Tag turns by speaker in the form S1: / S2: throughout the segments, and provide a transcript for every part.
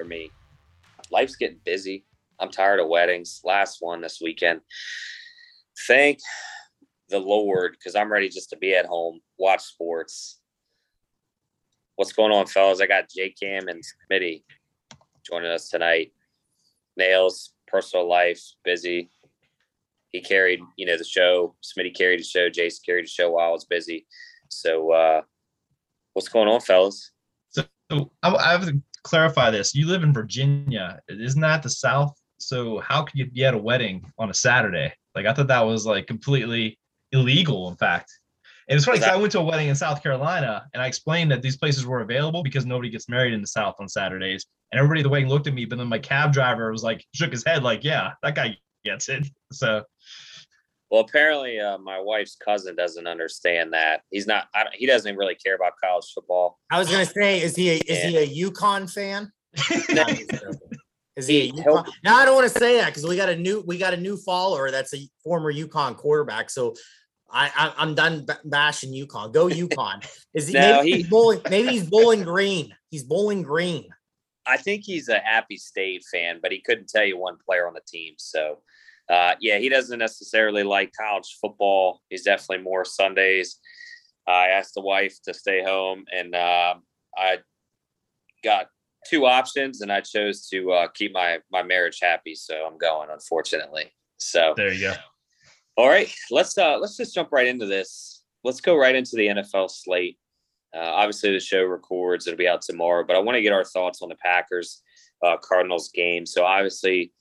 S1: for me. Life's getting busy. I'm tired of weddings. Last one this weekend. Thank the Lord, because I'm ready just to be at home, watch sports. What's going on, fellas? I got J Cam and Smitty joining us tonight. Nails, personal life, busy. He carried, you know, the show. Smitty carried the show. Jace carried the show while I was busy. So, uh, what's going on, fellas?
S2: So I, I have to clarify this. You live in Virginia, isn't that the South? So how could you be at a wedding on a Saturday? Like I thought that was like completely illegal. In fact, and it's funny because I went to a wedding in South Carolina and I explained that these places were available because nobody gets married in the South on Saturdays. And everybody at the wedding looked at me, but then my cab driver was like, shook his head, like, yeah, that guy gets it. So
S1: Well, apparently, uh, my wife's cousin doesn't understand that. He's not. I don't, he doesn't really care about college football.
S3: I was gonna say, is he a, is he a UConn fan?
S1: No.
S3: Is he a
S1: He helped-
S3: UConn? No, I don't want to say that because we got a new we got a new follower that's a former UConn quarterback. So I, I I'm done bashing UConn. Go UConn. Is he?
S1: No,
S3: maybe
S1: he-
S3: he's bowling. Maybe he's bowling green. He's bowling green.
S1: I think he's a App State fan, but he couldn't tell you one player on the team. So, uh, yeah, he doesn't necessarily like college football. He's definitely more Sundays. I asked the wife to stay home, and um I got two options, and I chose to uh, keep my my marriage happy. So I'm going, unfortunately. So
S2: there you go.
S1: All right, let's uh let's just jump right into this. Let's go right into the NFL slate. Uh, obviously, the show records; it'll be out tomorrow. But I want to get our thoughts on the Packers uh, Cardinals game. So obviously,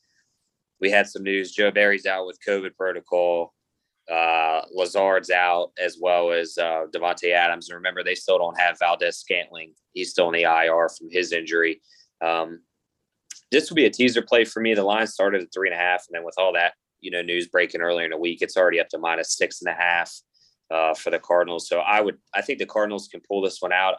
S1: we had some news. Joe Barry's out with COVID protocol. Uh, Lazard's out as well as uh, Davante Adams. And remember, they still don't have Valdes Scantling. He's still in the IR from his injury. Um, this will be a teaser play for me. The line started at three and a half, and then with all that you know news breaking earlier in the week, it's already up to minus six and a half uh, for the Cardinals. So I would I think the Cardinals can pull this one out.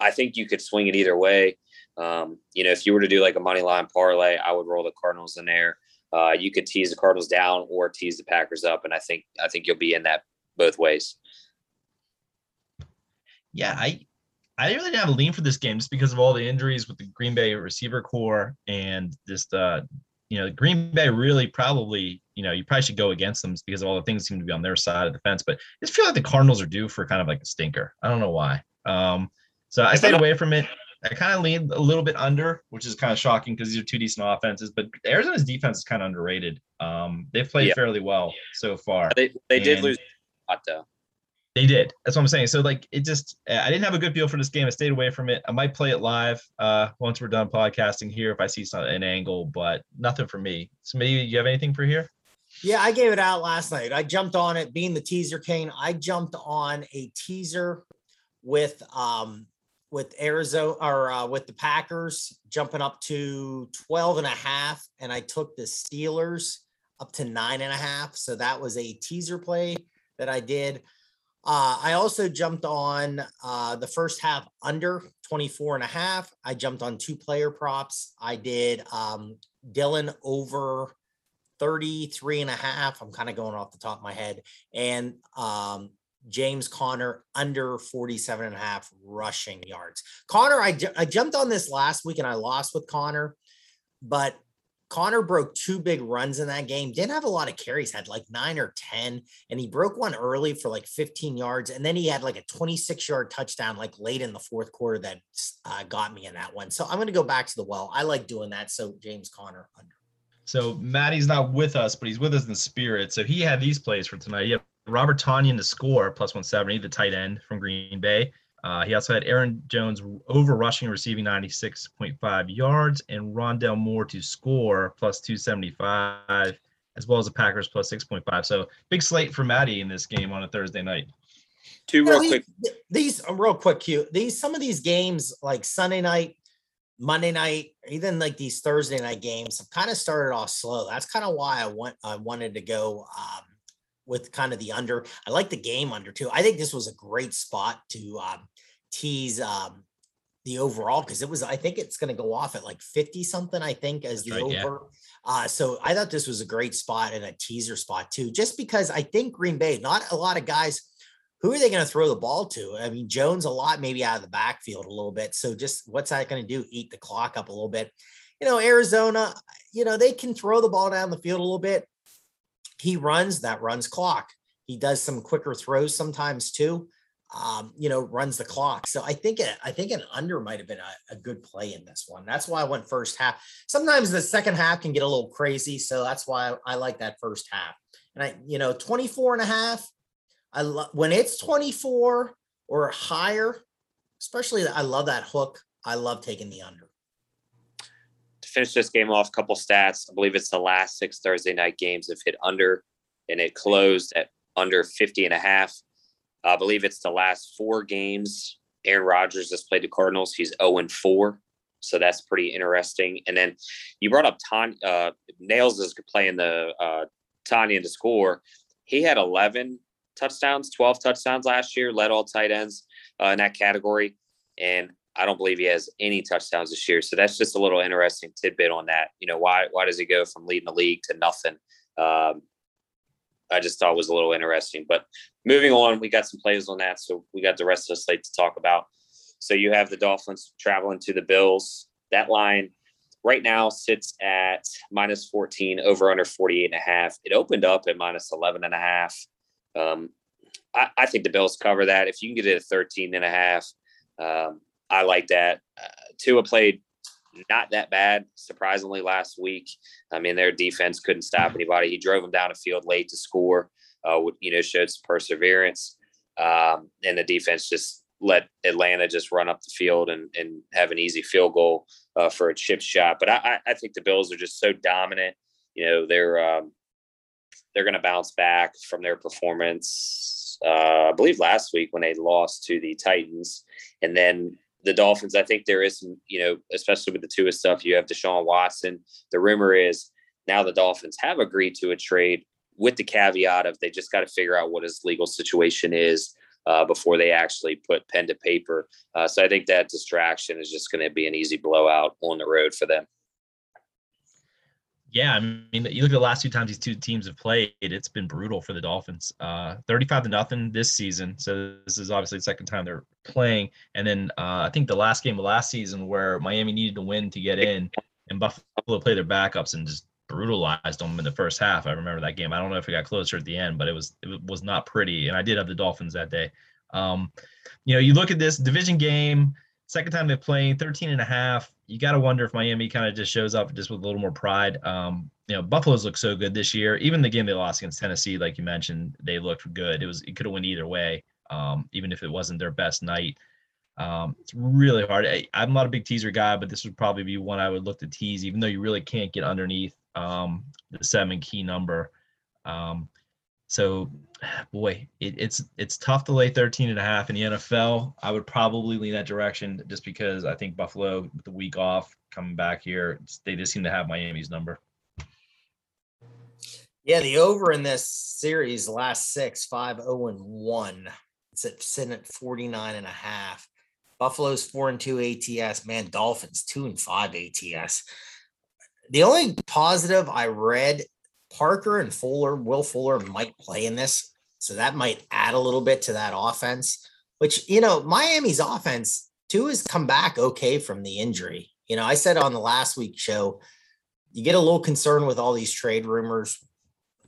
S1: I think you could swing it either way. Um, you know, if you were to do like a money line parlay, I would roll the Cardinals in there. Uh, you could tease the Cardinals down or tease the Packers up, and I think I think you'll be in that both ways.
S2: yeah, I I really didn't have a lean for this game just because of all the injuries with the Green Bay receiver core and just uh you know Green Bay really probably you know you probably should go against them because of all the things seem to be on their side of the fence. But I just feel like the Cardinals are due for kind of like a stinker. I don't know why. Um, so I stayed away from it. I kind of leaned a little bit under, which is kind of shocking because these are two decent offenses. But Arizona's defense is kind of underrated. Um, they've played
S1: Yeah.
S2: fairly well so far.
S1: They they did lose a lot though.
S2: They did. That's what I'm saying. So like it just I didn't have a good feel for this game. I stayed away from it. I might play it live uh once we're done podcasting here if I see some an angle, but nothing for me. So maybe you have anything for here?
S3: Yeah, I gave it out last night. I jumped on it, being the teaser cane. I jumped on a teaser with um with Arizona or uh, with the Packers jumping up to 12 and a half, and I took the Steelers up to nine and a half. So that was a teaser play that I did. Uh, I also jumped on uh, the first half under 24 and a half. I jumped on two player props. I did um, Dillon over 33 and a half. I'm kind of going off the top of my head. And um, James Conner under 47 and a half rushing yards. Conner, I, I jumped on this last week and I lost with Conner, but Conner broke two big runs in that game. Didn't have a lot of carries, had like nine or 10, and he broke one early for like 15 yards. And then he had like a 26 yard touchdown, like late in the fourth quarter, that uh, got me in that one. So I'm going to go back to the well. I like doing that. So James Conner under.
S2: So Maddie's not with us, but he's with us in spirit. So he had these plays for tonight. Had Robert Tonyan to score plus 170, the tight end from Green Bay. Uh, he also had Aaron Jones over rushing and receiving 96.5 yards and Rondale Moore to score plus 275. as well as the Packers plus 6.5. So big slate for Maddie in this game on a Thursday night.
S1: Two real
S3: these,
S1: quick.
S3: these real quick, cute. These some of these games like Sunday night, Monday night, even like these Thursday night games have kind of started off slow. That's kind of why I want I wanted to go um, with kind of the under. I like the game under too. I think this was a great spot to um, tease um, the overall because it was. I think it's going to go off at like fifty something. I think as
S2: That's
S3: the
S2: right, yeah.
S3: over. Uh, so I thought this was a great spot and a teaser spot too, just because I think Green Bay, not a lot of guys who are they going to throw the ball to? I mean, Jones a lot, maybe out of the backfield a little bit. So just what's that going to do? Eat the clock up a little bit. You know, Arizona, you know, they can throw the ball down the field a little bit. He runs, that runs clock. He does some quicker throws sometimes too. Um, you know, runs the clock. So I think I think an under might have been a, a good play in this one. That's why I went first half. Sometimes the second half can get a little crazy. So that's why I, I like that first half. And I, you know, 24 and a half, I love when it's 24 or higher, especially I love that hook. I love taking the under.
S1: To finish this game off, a couple stats. I believe it's the last six Thursday night games have hit under, and it closed at under 50 and a half. I believe it's the last four games. Aaron Rodgers has played the Cardinals. He's 0 and 4. So that's pretty interesting. And then you brought up Ton, uh, Nails is playing the uh, Tanya to score. He had 11 touchdowns, 12 touchdowns last year, led all tight ends uh, in that category. And I don't believe he has any touchdowns this year. So that's just a little interesting tidbit on that. You know, why why does he go from leading the league to nothing? Um, I just thought was a little interesting. But moving on, we got some plays on that. So we got the rest of the slate to talk about. So you have the Dolphins traveling to the Bills. That line right now sits at minus 14, over under 48 and a half. It opened up at minus 11 and a half. Um, I, I think the Bills cover that. If you can get it at 13 and a half, um, I like that. Uh, Tua played not that bad, surprisingly, last week. I mean, their defense couldn't stop anybody. He drove them down the field late to score, uh, you know, showed some perseverance. Um, and the defense just let Atlanta just run up the field and, and have an easy field goal uh, for a chip shot. But I, I I think the Bills are just so dominant. You know, they're um, they're going to bounce back from their performance. Uh, I believe last week when they lost to the Titans, and then the Dolphins. I think there is some, you know, especially with the Tua stuff. You have Deshaun Watson. The rumor is now the Dolphins have agreed to a trade with the caveat of they just got to figure out what his legal situation is uh, before they actually put pen to paper. Uh, so I think that distraction is just going to be an easy blowout on the road for them.
S2: Yeah, I mean, you look at the last two times these two teams have played, it's been brutal for the Dolphins. Uh, 35 to nothing this season. So this is obviously the second time they're playing. And then uh, I think the last game of last season where Miami needed to win to get in, and Buffalo played their backups and just brutalized them in the first half. I remember that game. I don't know if it got closer at the end, but it was it was not pretty. And I did have the Dolphins that day. Um, you know, you look at this division game, second time they're playing 13 and a half. You got to wonder if Miami kind of just shows up just with a little more pride. Um, you know, Buffalo's look so good this year. Even the game they lost against Tennessee, like you mentioned, they looked good. It was it could have went either way, um, even if it wasn't their best night. Um, it's really hard. I, I'm not a big teaser guy, but this would probably be one I would look to tease, even though you really can't get underneath um, the seven key number. Um, so, boy, it, it's it's tough to lay 13 and a half in the NFL. I would probably lean that direction just because I think Buffalo, with the week off, coming back here, they just seem to have Miami's number.
S3: Yeah, the over in this series, last six, five, oh, and one. It's at sitting at 49 and a half. Buffalo's four and two ATS. Man, Dolphins two and five ATS. The only positive I read, Parker and Fuller, Will Fuller might play in this. So that might add a little bit to that offense, which, you know, Miami's offense, too has come back okay from the injury. You know, I said on the last week show, you get a little concerned with all these trade rumors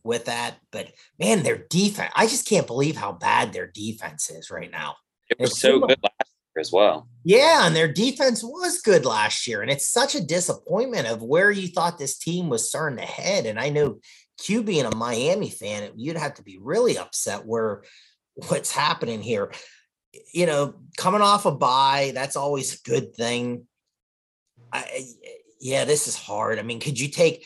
S3: with that. But man, their defense, I just can't believe how bad their defense is right now.
S1: It was
S3: It's
S1: so good last as well.
S3: Yeah, and their defense was good last year. And it's such a disappointment of where you thought this team was starting to head. And I know Q being a Miami fan, you'd have to be really upset where what's happening here. You know, coming off a bye, that's always a good thing. I yeah, this is hard. I mean, could you take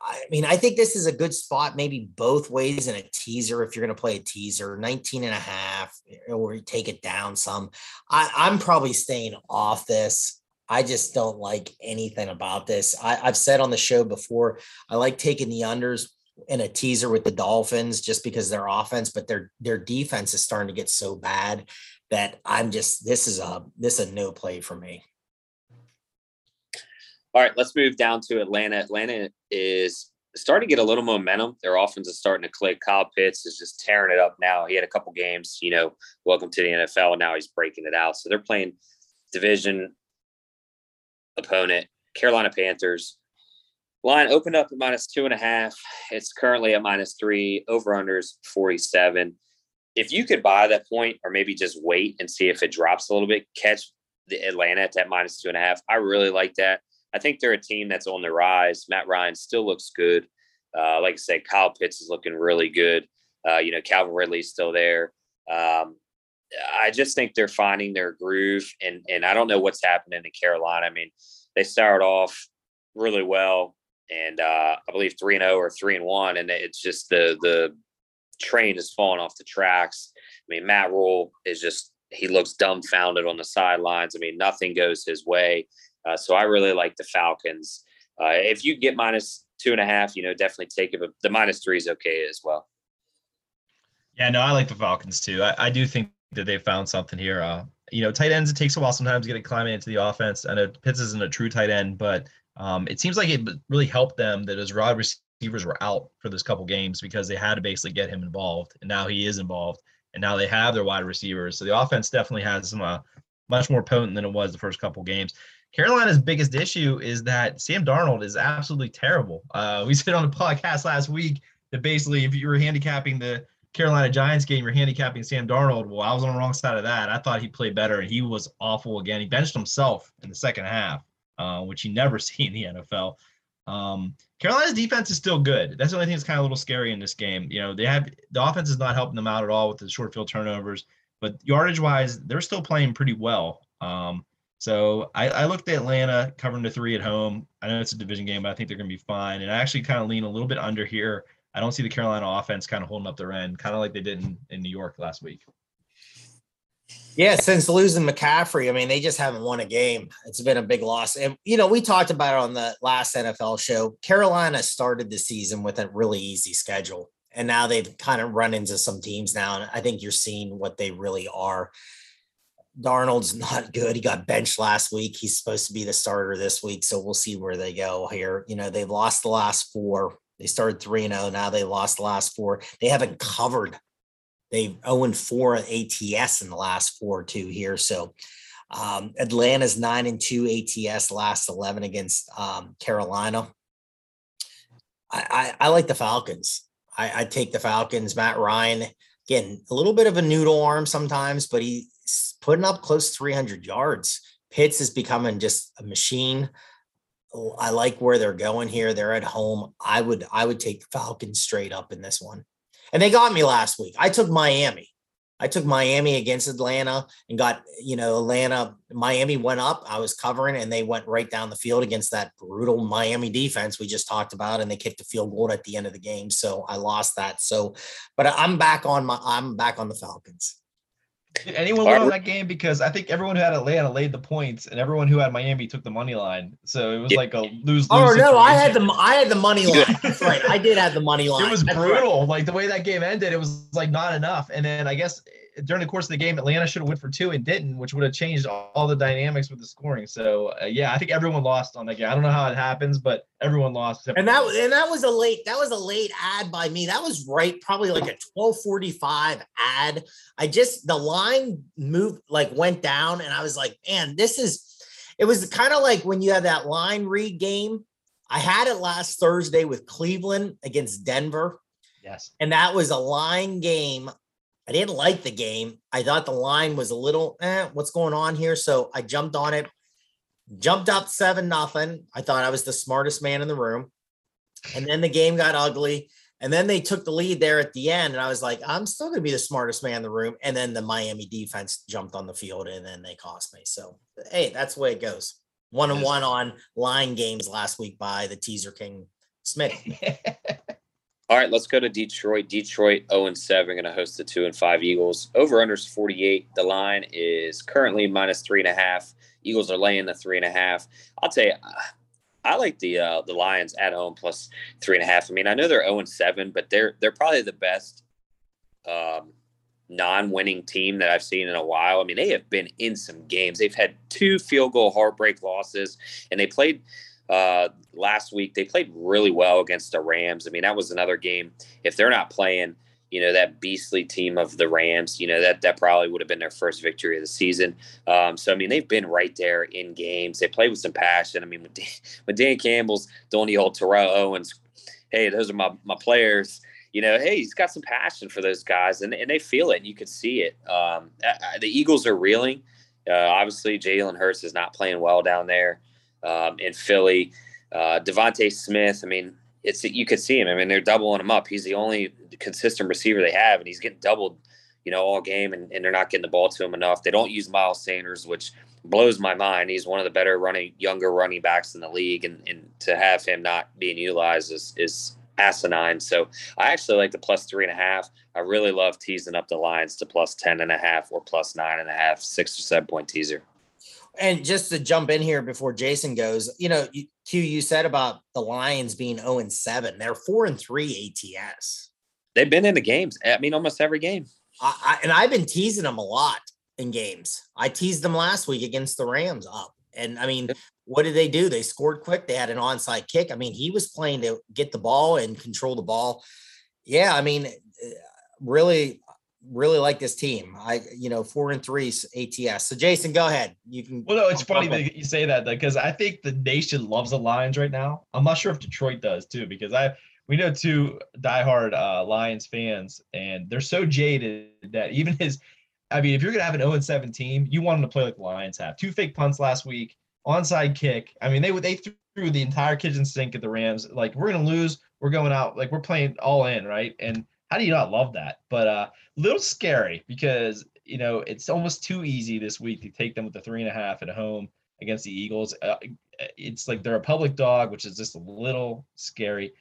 S3: I mean, I think this is a good spot, maybe both ways in a teaser. If you're going to play a teaser, 19 and a half, eh, or take it down some. I, I'm probably staying off this. I just don't like anything about this. I, I've said on the show before, I like taking the unders in a teaser with the Dolphins just because their offense, but their their defense is starting to get so bad that I'm just this is a this is a no play for me.
S1: All right, let's move down to Atlanta. Atlanta is starting to get a little momentum. Their offense is starting to click. Kyle Pitts is just tearing it up now. He had a couple games, you know, welcome to the NFL. Now he's breaking it out. So they're playing division opponent, Carolina Panthers. Line opened up at minus two and a half. It's currently at minus three. Over unders 47. If you could buy that point or maybe just wait and see if it drops a little bit, catch the Atlanta at that minus two and a half. I really like that. I think they're a team that's on the rise. Matt Ryan still looks good. Uh, like I said, Kyle Pitts is looking really good. Uh, you know, Calvin Ridley's still there. Um, I just think they're finding their groove, and and I don't know what's happening in Carolina. I mean, they started off really well, and uh, I believe three and zero or three and one, and it's just the the train is falling off the tracks. I mean, Matt Rhule is just he looks dumbfounded on the sidelines. I mean, nothing goes his way. Uh, so I really like the Falcons. Uh, if you get minus two and a half, you know, definitely take it. But the minus three is okay as well.
S2: Yeah, no, I like the Falcons too. I, I do think that they found something here. Uh, you know, tight ends, it takes a while sometimes to get a climb into the offense. I know Pitts isn't a true tight end, but um, it seems like it really helped them that his rod receivers were out for this couple games because they had to basically get him involved. And now he is involved. And now they have their wide receivers. So the offense definitely has some uh, much more potent than it was the first couple games. Carolina's biggest issue is that Sam Darnold is absolutely terrible. Uh, we said on the podcast last week that basically, if you were handicapping the Carolina Giants game, you're handicapping Sam Darnold. Well, I was on the wrong side of that. I thought he played better, and he was awful again. He benched himself in the second half, uh, which you never see in the NFL. Um, Carolina's defense is still good. That's the only thing that's kind of a little scary in this game. You know, they have the offense is not helping them out at all with the short field turnovers, but yardage wise, they're still playing pretty well. Um, so I, I, looked at Atlanta covering the three at home. I know it's a division game, but I think they're going to be fine. And I actually kind of lean a little bit under here. I don't see the Carolina offense kind of holding up their end, kind of like they did in, in New York last week.
S3: Yeah, since losing McCaffrey, I mean, they just haven't won a game. It's been a big loss. And, you know, we talked about it on the last NFL show. Carolina started the season with a really easy schedule. And now they've kind of run into some teams now. And I think you're seeing what they really are. Darnold's not good. He got benched last week. He's supposed to be the starter this week. So we'll see where they go here. You know, they've lost the last four. They started 3 0. Now they lost the last four. They haven't covered. They've 0 4 ATS in the last four, two here. So um, Atlanta's 9 and 2 ATS, last 11 against um, Carolina. I, I, I, like the Falcons. I, I take the Falcons. Matt Ryan, again, a little bit of a noodle arm sometimes, but he putting up close 300 yards. Pitts is becoming just a machine. Oh, I like where they're going here. They're at home. I would I would take Falcons straight up in this one. And they got me last week. I took Miami. I took Miami against Atlanta and got, you know, Atlanta, Miami went up. I was covering and they went right down the field against that brutal Miami defense we just talked about. And they kicked a field goal at the end of the game. So I lost that. So, but I'm back on my, I'm back on the Falcons.
S2: Did anyone win that game? Because I think everyone who had Atlanta laid the points, and everyone who had Miami took the money line. So it was yeah. like a lose.
S3: Oh no, I had the I had the money line. That's right, I did have the money line.
S2: It was
S3: That's
S2: brutal. Right. Like the way that game ended, it was like not enough. And then I guess during the course of the game, Atlanta should have went for two and didn't, which would have changed all the dynamics with the scoring. So uh, yeah, I think everyone lost on that game. I don't know how it happens, but everyone lost.
S3: And that and that was a late that was a late ad by me. That was right, probably like a twelve forty five ad. I just the line moved like went down, and I was like, man, this is. It was kind of like when you had that line read game. I had it last Thursday with Cleveland against Denver.
S2: Yes.
S3: And that was a line game. I didn't like the game. I thought the line was a little, eh, what's going on here? So I jumped on it, jumped up seven nothing. I thought I was the smartest man in the room. And then the game got ugly. And then they took the lead there at the end. And I was like, I'm still going to be the smartest man in the room. And then the Miami defense jumped on the field and then they cost me. So, hey, that's the way it goes. One and one on line games last week by the Teaser King Smith.
S1: All right, let's go to Detroit. Detroit 0 and 7, going to host the 2 and 5 Eagles. Over under is 48. The line is currently minus three and a half. Eagles are laying the three and a half. I'll tell you, I like the uh, the Lions at home plus three and a half. I mean, I know they're 0 and 7, but they're they're probably the best um, non-winning team that I've seen in a while. I mean, they have been in some games. They've had two field goal heartbreak losses, and they played uh, last week. They played really well against the Rams. I mean, that was another game. If they're not playing you know that beastly team of the Rams. You know that that probably would have been their first victory of the season. Um, so I mean they've been right there in games. They play with some passion. I mean when Dan, when Dan Campbell's doing the old Terrell Owens, hey, those are my my players. You know, hey, he's got some passion for those guys, and, and they feel it, and you can see it. Um, the Eagles are reeling. Uh, obviously, Jalen Hurts is not playing well down there um, in Philly. Uh, DeVonta Smith, I mean, it's you could see him. I mean, they're doubling him up. He's the only consistent receiver they have, and he's getting doubled, you know, all game, and, and they're not getting the ball to him enough. They don't use Miles Sanders, which blows my mind. He's one of the better running, younger running backs in the league, and, and to have him not being utilized is is asinine. So I actually like the plus three and a half. I really love teasing up the lines to plus ten and a half or plus nine and a half, six or seven point teaser.
S3: And just to jump in here before Jason goes, you know, Q, you said about the Lions being 0 and 7. They're 4 and 3 ATS.
S1: They've been in the games. I mean, almost every game.
S3: I, I, and I've been teasing them a lot in games. I teased them last week against the Rams up. And I mean, what did they do? They scored quick. They had an onside kick. I mean, he was playing to get the ball and control the ball. Yeah, I mean, eh, really, really like this team. I, you know, four and three ATS. So Jason, go ahead. You can.
S2: Well, no, it's funny that you say that because I think the nation loves the Lions right now. I'm not sure if Detroit does too, because I we know two diehard uh, Lions fans, and they're so jaded that even his. I mean, if you're gonna have an 0 7 team, you want them to play like the Lions have. Two fake punts last week, onside kick. I mean, they would they threw the entire kitchen sink at the Rams. Like we're gonna lose, we're going out. Like we're playing all in, right? And how do you not love that? But uh, a little scary because you know it's almost too easy this week to take them with the three and a half at home against the Eagles. Uh, it's like they're a public dog, which is just a little scary.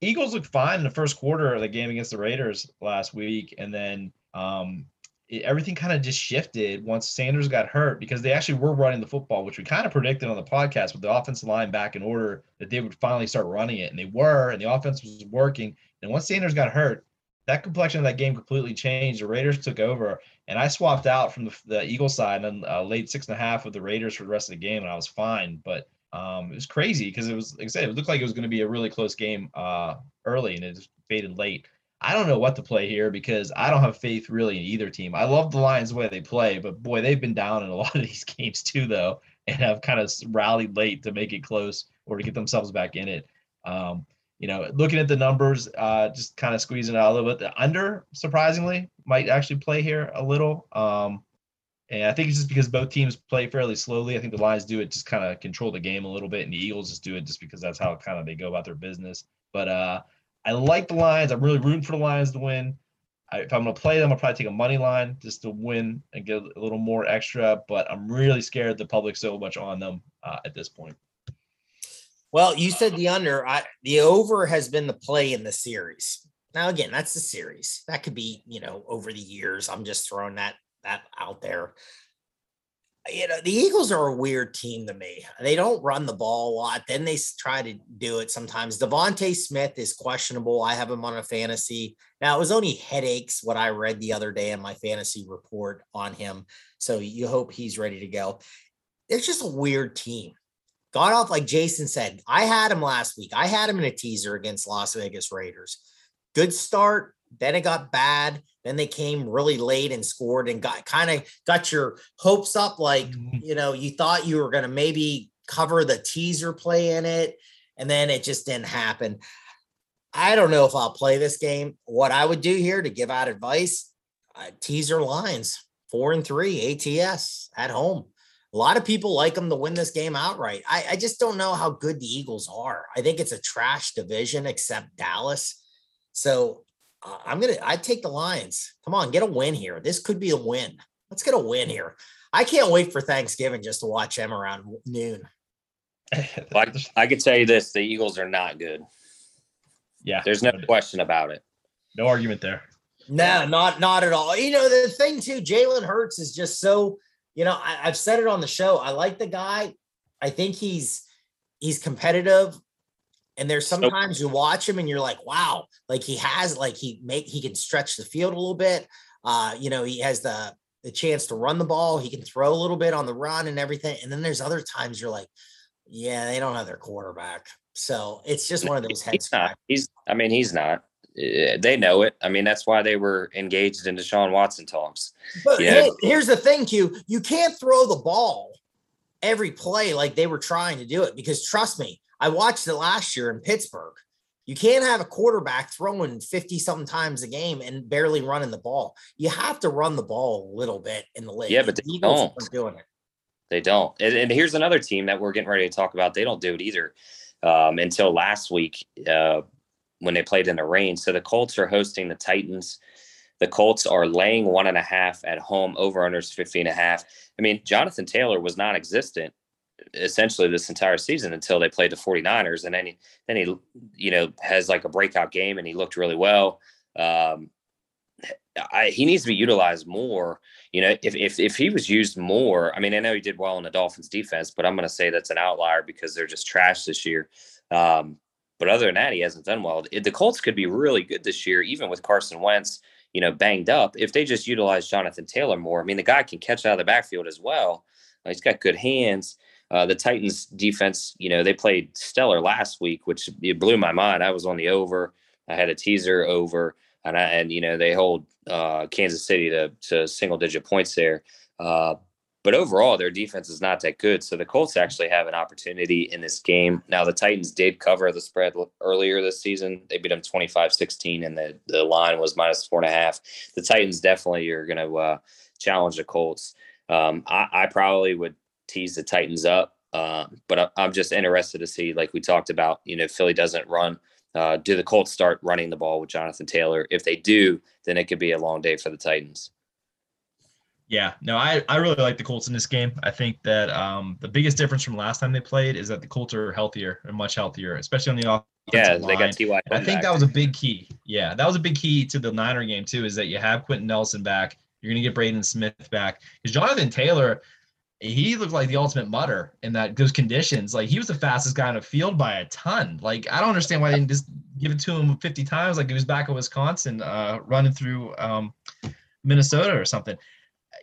S2: Eagles looked fine in the first quarter of the game against the Raiders last week, and then um, it, everything kind of just shifted once Sanders got hurt because they actually were running the football, which we kind of predicted on the podcast with the offensive line back in order that they would finally start running it, and they were, and the offense was working. And once Sanders got hurt, that complexion of that game completely changed. The Raiders took over, and I swapped out from the, the Eagle side and uh, laid six and a half with the Raiders for the rest of the game, and I was fine. But um, it was crazy because it was, like I said, it looked like it was going to be a really close game uh, early, and it just faded late. I don't know what to play here because I don't have faith really in either team. I love the Lions the way they play, but boy, they've been down in a lot of these games too, though, and have kind of rallied late to make it close or to get themselves back in it. Um, you know, looking at the numbers, uh, just kind of squeezing out a little bit. The under, surprisingly, might actually play here a little. Um, and I think it's just because both teams play fairly slowly. I think the Lions do it just kind of control the game a little bit, and the Eagles just do it just because that's how kind of they go about their business. But uh, I like the Lions. I'm really rooting for the Lions to win. I, if I'm going to play them, I'll probably take a money line just to win and get a little more extra. But I'm really scared the public's so much on them uh, at this point.
S3: Well, you said the under. I, the over has been the play in the series. Now, again, that's the series. That could be, you know, over the years. I'm just throwing that that out there. You know, the Eagles are a weird team to me. They don't run the ball a lot. Then they try to do it sometimes. DeVonta Smith is questionable. I have him on a fantasy. Now, it was only headaches, what I read the other day in my fantasy report on him. So you hope he's ready to go. It's just a weird team got off like Jason said. I had him last week. I had him in a teaser against Las Vegas Raiders. Good start. Then it got bad. Then they came really late and scored and got kind of got your hopes up. Like, mm-hmm. you know, you thought you were going to maybe cover the teaser play in it. And then it just didn't happen. I don't know if I'll play this game. What I would do here to give out advice uh, teaser lines four and three ATS at home. A lot of people like them to win this game outright. I, I just don't know how good the Eagles are. I think it's a trash division except Dallas. So uh, I'm gonna I take the Lions. Come on, get a win here. This could be a win. Let's get a win here. I can't wait for Thanksgiving just to watch them around noon.
S1: I, I could tell you this: the Eagles are not good.
S2: Yeah,
S1: There's no question about it.
S2: no argument there.
S3: No, not not at all. You know, the thing too, Jalen Hurts is just so, you know, I, I've said it on the show. I like the guy. I think he's he's competitive. And there's
S1: So-
S3: sometimes you watch him and you're like, wow, like he has like he make he can stretch the field a little bit. Uh, you know, he has the the chance to run the ball, he can throw a little bit on the run and everything. And then there's other times you're like, yeah, they don't have their quarterback. So it's just one of those head
S1: He's not. He's. I mean, he's not. Uh, They know it. I mean, that's why they were engaged in Deshaun Watson talks.
S3: But
S1: Yeah.
S3: hey, here's the thing, Q. You can't throw the ball every play like they were trying to do it because trust me, I watched it last year in Pittsburgh. You can't have a quarterback throwing 50 something times a game and barely running the ball. You have to run the ball a little bit in the league.
S1: Yeah, but
S3: The
S1: they
S3: Eagles
S1: don't.
S3: aren't doing it.
S1: They don't. And, and here's another team that we're getting ready to talk about. They don't do it either um, until last week uh, when they played in the rain. So the Colts are hosting the Titans. The Colts are laying one and a half at home, over unders 50 and a half. I mean, Jonathan Taylor was non existent essentially this entire season until they played the 49ers. And then he, then he, you know, has like a breakout game and he looked really well. Um, I, he needs to be utilized more. You know, if, if if he was used more, I mean, I know he did well in the Dolphins defense, but I'm going to say that's an outlier because they're just trash this year. Um, but other than that, he hasn't done well. The Colts could be really good this year, even with Carson Wentz, you know, banged up. If they just utilize Jonathan Taylor more, I mean, the guy can catch out of the backfield as well. Uh, he's got good hands. Uh, the Titans defense, you know, they played stellar last week, which it blew my mind. I was on the over. I had a teaser over, and I, and you know they hold uh, Kansas City to to single digit points there. Uh, but overall, their defense is not that good. So the Colts actually have an opportunity in this game. Now, the Titans did cover the spread earlier this season. They beat them 25 16, and the, the line was minus four and a half. The Titans definitely are going to uh, challenge the Colts. Um, I, I probably would tease the Titans up, uh, but I, I'm just interested to see, like we talked about, you know, Philly doesn't run. Uh, do the Colts start running the ball with Jonathan Taylor? If they do, then it could be a long day for the Titans.
S2: Yeah, no, I, I really like the Colts in this game. I think that um, the biggest difference from last time they played is that the Colts are healthier and much healthier, especially on the offensive
S1: Yeah,
S2: line.
S1: they got T.Y.
S2: I think that was a big key. Yeah, that was a big key to the Niner game too. Is that you have Quenton Nelson back, you're gonna get Braden Smith back. Because Jonathan Taylor, he looked like the ultimate mudder in that those conditions. Like he was the fastest guy on the field by a ton. Like I don't understand why they didn't just give it to him 50 times, like he was back in Wisconsin, uh, running through um, Minnesota or something.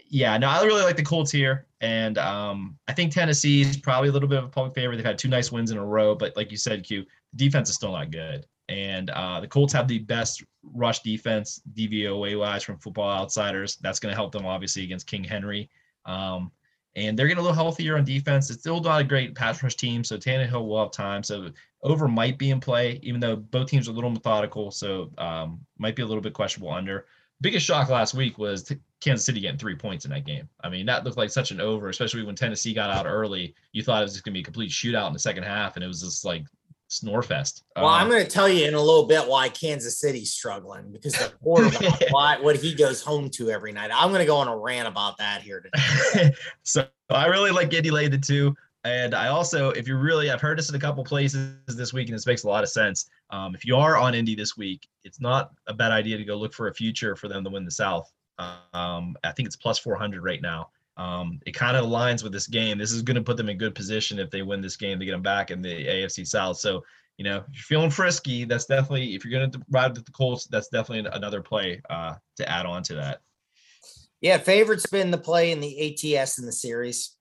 S2: Yeah, no, I really like the Colts here, and um, I think Tennessee is probably a little bit of a public favorite. They've had two nice wins in a row, but like you said, Q, defense is still not good. And uh, the Colts have the best rush defense DVOA wise from Football Outsiders. That's going to help them obviously against King Henry. Um, and they're getting a little healthier on defense. It's still not a great pass rush team, so Tannehill will have time. So over might be in play, even though both teams are a little methodical. So um, might be a little bit questionable under. Biggest shock last week was t- Kansas City getting three points in that game. I mean, that looked like such an over, especially when Tennessee got out early. You thought it was just going to be a complete shootout in the second half, and it was just like snore fest.
S3: Well, I'm going to tell you in a little bit why Kansas City's struggling because the quarterback, why what he goes home to every night. I'm going to go on a rant about that here today.
S2: so I really like Indy laid the two. And I also, if you really, I've heard this in a couple places this week, and this makes a lot of sense. Um, if you are on Indy this week, it's not a bad idea to go look for a future for them to win the South. Um, I think it's plus 400 right now. Um, it kind of aligns with this game. This is going to put them in good position if they win this game to get them back in the AFC South. So, you know, if you're feeling frisky, that's definitely, if you're going to ride with the Colts, that's definitely another play uh, to add on to that.
S3: Yeah, favorite's been the play in the ATS in the series.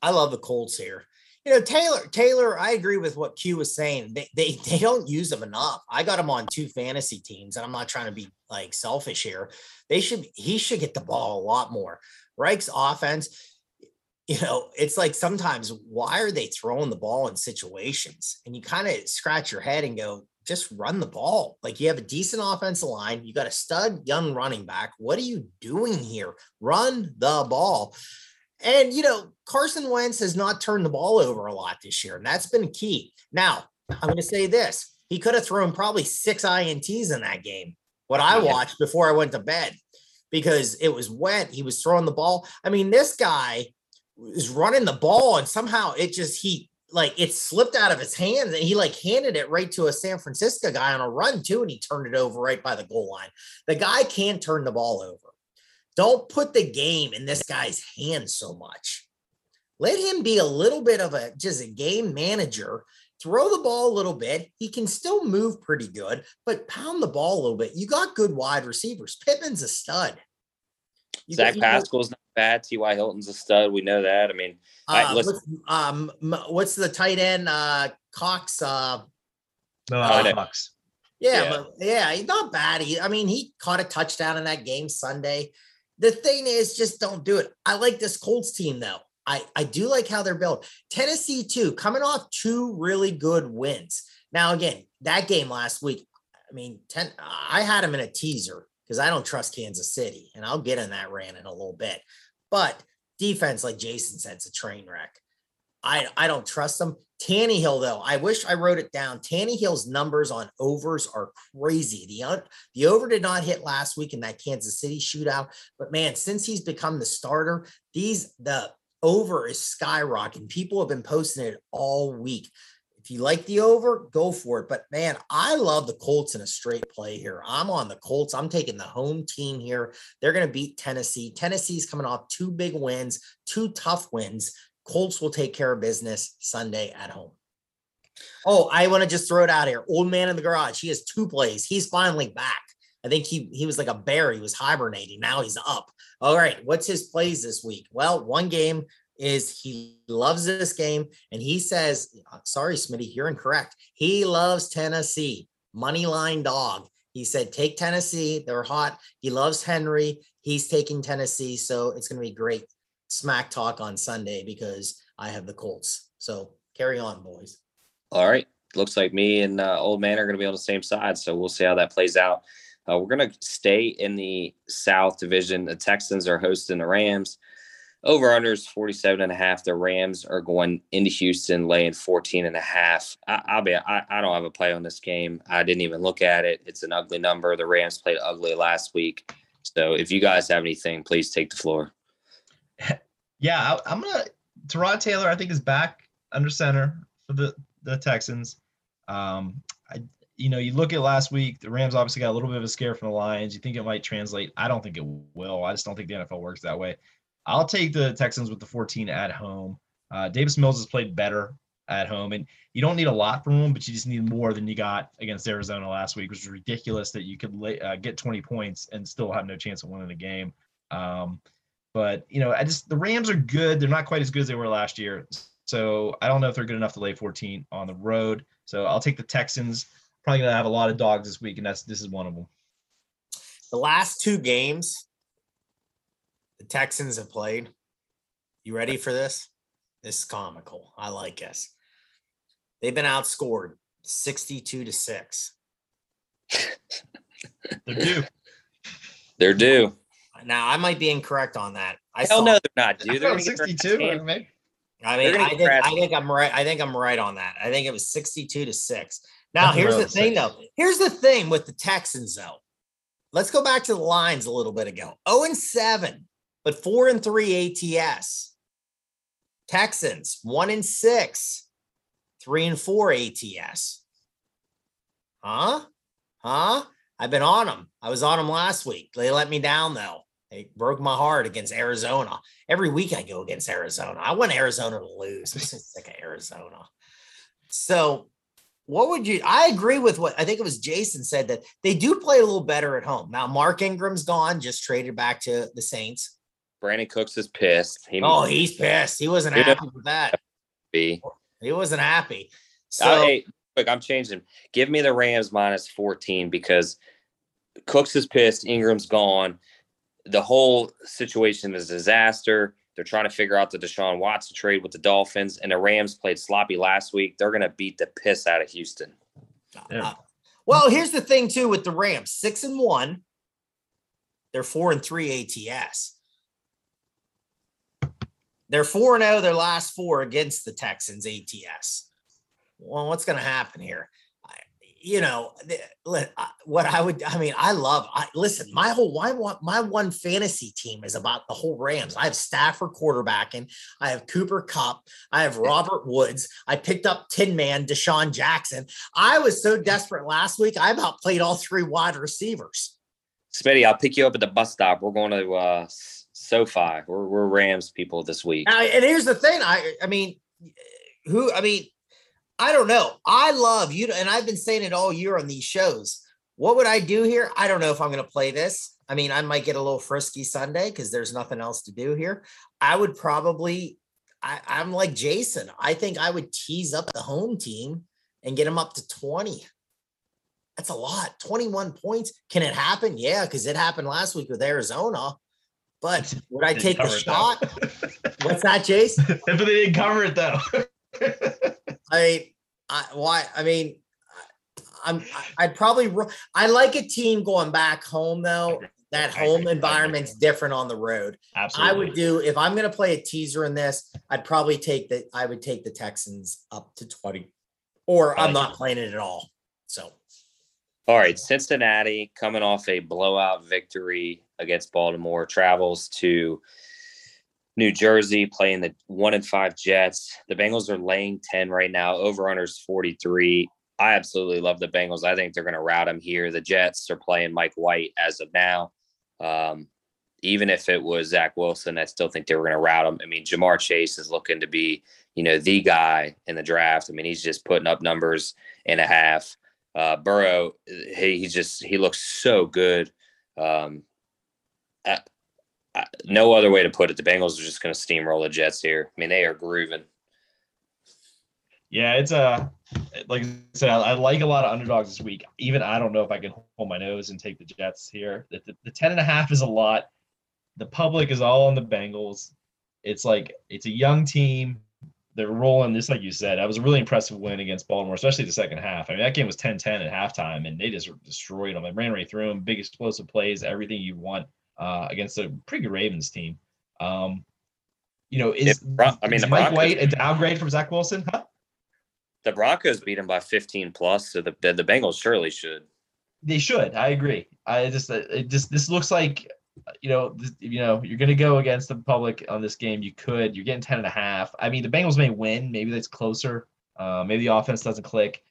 S3: I love the Colts here. You know, Taylor, Taylor, I agree with what Q was saying. They, they they don't use them enough. I got him on two fantasy teams, and I'm not trying to be like selfish here. They should he should get the ball a lot more. Reich's offense, you know, it's like sometimes why are they throwing the ball in situations? And you kind of scratch your head and go, just run the ball. Like you have a decent offensive line, you got a stud young running back. What are you doing here? Run the ball. And you know, Carson Wentz has not turned the ball over a lot this year, and that's been key. Now, I'm going to say this: he could have thrown probably six ints in that game. What I watched before I went to bed, because it was wet. He was throwing the ball. I mean, this guy is running the ball, and somehow it just he like it slipped out of his hands and he like handed it right to a San Francisco guy on a run too, and he turned it over right by the goal line. The guy can't turn the ball over. Don't put the game in this guy's hands so much. Let him be a little bit of a just a game manager. Throw the ball a little bit. He can still move pretty good, but pound the ball a little bit. You got good wide receivers. Pittman's a stud.
S1: You Zach got, Pascal's not bad. T.Y. Hilton's a stud. We know that. I mean,
S3: uh, what's, um, what's the tight end? Uh, Cox. Uh,
S2: no, uh, Cox.
S3: Yeah, yeah, but yeah, he's not bad. He, I mean, he caught a touchdown in that game Sunday. The thing is, just don't do it. I like this Colts team though. I, I do like how they're built. Tennessee, too, coming off two really good wins. Now, again, that game last week, I mean, 10, I had them in a teaser because I don't trust Kansas City, and I'll get in that rant in a little bit. But defense, like Jason said, it's a train wreck. I, I don't trust them. Tannehill, though, I wish I wrote it down. Tannehill's numbers on overs are crazy. The, the over did not hit last week in that Kansas City shootout, but man, since he's become the starter, these the over is skyrocketing. People have been posting it all week. If you like the over, go for it. But man, I love the Colts in a straight play here. I'm on the Colts. I'm taking the home team here. They're going to beat Tennessee. Tennessee's coming off two big wins, two tough wins. Colts will take care of business Sunday at home. Oh, I want to just throw it out here. Old man in the garage. He has two plays. He's finally back. I think he he was like a bear. He was hibernating. Now he's up. All right. What's his plays this week? Well, one game is he loves this game and he says, sorry, Smitty, you're incorrect. He loves Tennessee. Money line dog. He said, take Tennessee. They're hot. He loves Henry. He's taking Tennessee. So it's going to be great smack talk on Sunday because I have the Colts. So carry on, boys.
S1: All right. Looks like me and uh, Old Man are going to be on the same side. So we'll see how that plays out. Uh, we're going to stay in the South Division. The Texans are hosting the Rams. Over unders 47 and a half. The Rams are going into Houston laying 14 and a half. I, will be, I, I don't have a play on this game. I didn't even look at it. It's an ugly number. The Rams played ugly last week. So if you guys have anything, please take the floor.
S2: Yeah, I, am gonna. Tyrod Taylor, I think, is back under center for the the Texans. Um, I you know, you look at last week, the Rams obviously got a little bit of a scare from the Lions. You think it might translate? I don't think it will. I just don't think the NFL works that way. I'll take the Texans with the 14 at home. Uh, Davis Mills has played better at home, and you don't need a lot from him, but you just need more than you got against Arizona last week, which was ridiculous that you could lay, uh, get 20 points and still have no chance of winning the game. Um, but you know, I just the Rams are good. They're not quite as good as they were last year, so I don't know if they're good enough to lay 14 on the road. So I'll take the Texans probably going to have a lot of dogs this week, and that's this is one of them.
S3: The last two games the Texans have played. You ready for this? This is comical. I like this. They've been outscored 62 to 6.
S2: They're due.
S1: They're due.
S3: Now I might be incorrect on that.
S1: I Hell no, they're not due. They're
S2: 62. I mean,
S3: I think I think I'm right. I think I'm right on that. I think it was 62 to 6. Now, here's the thing, though. Here's the thing with the Texans, though. Let's go back to the lines a little bit ago. 0 and 7, but 4 and 3 ATS. Texans, 1 and 6, 3 and 4 ATS. Huh? Huh? I've been on them. I was on them last week. They let me down, though. They broke my heart against Arizona. Every week I go against Arizona. I want Arizona to lose. I'm sick of Arizona. So what would you i agree with what i think it was jason said that they do play a little better at home. Now mark ingram's gone just traded back to the saints.
S1: Brandon cooks is pissed.
S3: He oh he's pissed. He wasn't happy with that.
S1: Be.
S3: He wasn't happy. So
S1: uh, hey, look i'm changing. Give me the rams minus 14 because cooks is pissed. Ingram's gone the whole situation is a disaster they're trying to figure out the Deshaun Watson trade with the Dolphins, and the Rams played sloppy last week. They're going to beat the piss out of Houston.
S3: Yeah. Uh, well, here's the thing too with the Rams: six and one. They're four and three ATS. They're four and zero oh, their last four against the Texans ATS. Well, what's going to happen here? You know, what I would, I mean, I love, I listen, my whole, why want my one fantasy team is about the whole Rams. I have Stafford quarterbacking. I have Cooper Kupp. I have Robert Woods. I picked up Tin Man, DeSean Jackson. I was so desperate last week. I about played all three wide receivers.
S1: Smitty, I'll pick you up at the bus stop. We're going to, uh, SoFi. We're, we're Rams people this week.
S3: and here's the thing. I, I mean, who, I mean, I don't know. I love you, and I've been saying it all year on these shows. What would I do here? I don't know if I'm going to play this. I mean, I might get a little frisky Sunday because there's nothing else to do here. I would probably, I, I'm like Jason. I think I would tease up the home team and get them up to 20. That's a lot. 21 points. Can it happen? Yeah, because it happened last week with Arizona. But would I take the shot? What's that, Chase?
S2: but they didn't cover it though.
S3: I, mean, I why? I mean, I'm. I'd probably. I like a team going back home though. That home environment's different on the road. Absolutely. I would do if I'm going to play a teaser in this. I'd probably take the. I would take the Texans up to twenty, or I'm not playing it at all. So.
S1: All right, Cincinnati coming off a blowout victory against Baltimore travels to New Jersey playing the one and five Jets. The Bengals are laying 10 right now. Over unders 43. I absolutely love the Bengals. I think they're going to rout them here. The Jets are playing Mike White as of now. Um, even if it was Zach Wilson, I still think they were going to rout him. I mean, Ja'Marr Chase is looking to be, you know, the guy in the draft. I mean, he's just putting up numbers and a half. Uh, Burrow, he, he just he looks so good. Um, no other way to put it. The Bengals are just going to steamroll the Jets here. I mean, they are grooving.
S2: Yeah, it's a uh, like I said, I, I, like a lot of underdogs this week. Even I don't know if I can hold my nose and take the Jets here. The, the, the 10 and a half is a lot. The public is all on the Bengals. It's like it's a young team. They're rolling this, like you said. That was a really impressive win against Baltimore, especially the second half. I mean, that game was 10 10 at halftime, and they just destroyed them. They ran right through them, big explosive plays, everything you want uh, against a pretty good Ravens team. Um, you know, is, Bron- I mean, is Mike White a downgrade from Zach Wilson? Huh?
S1: The Broncos beat him by 15 plus, so the, the, the Bengals surely should.
S2: They should. I agree. I just it just this looks like you know this, you know you're going to go against the public on this game. You could. You're getting 10 and a half. I mean, the Bengals may win. Maybe that's closer. Uh, maybe the offense doesn't click.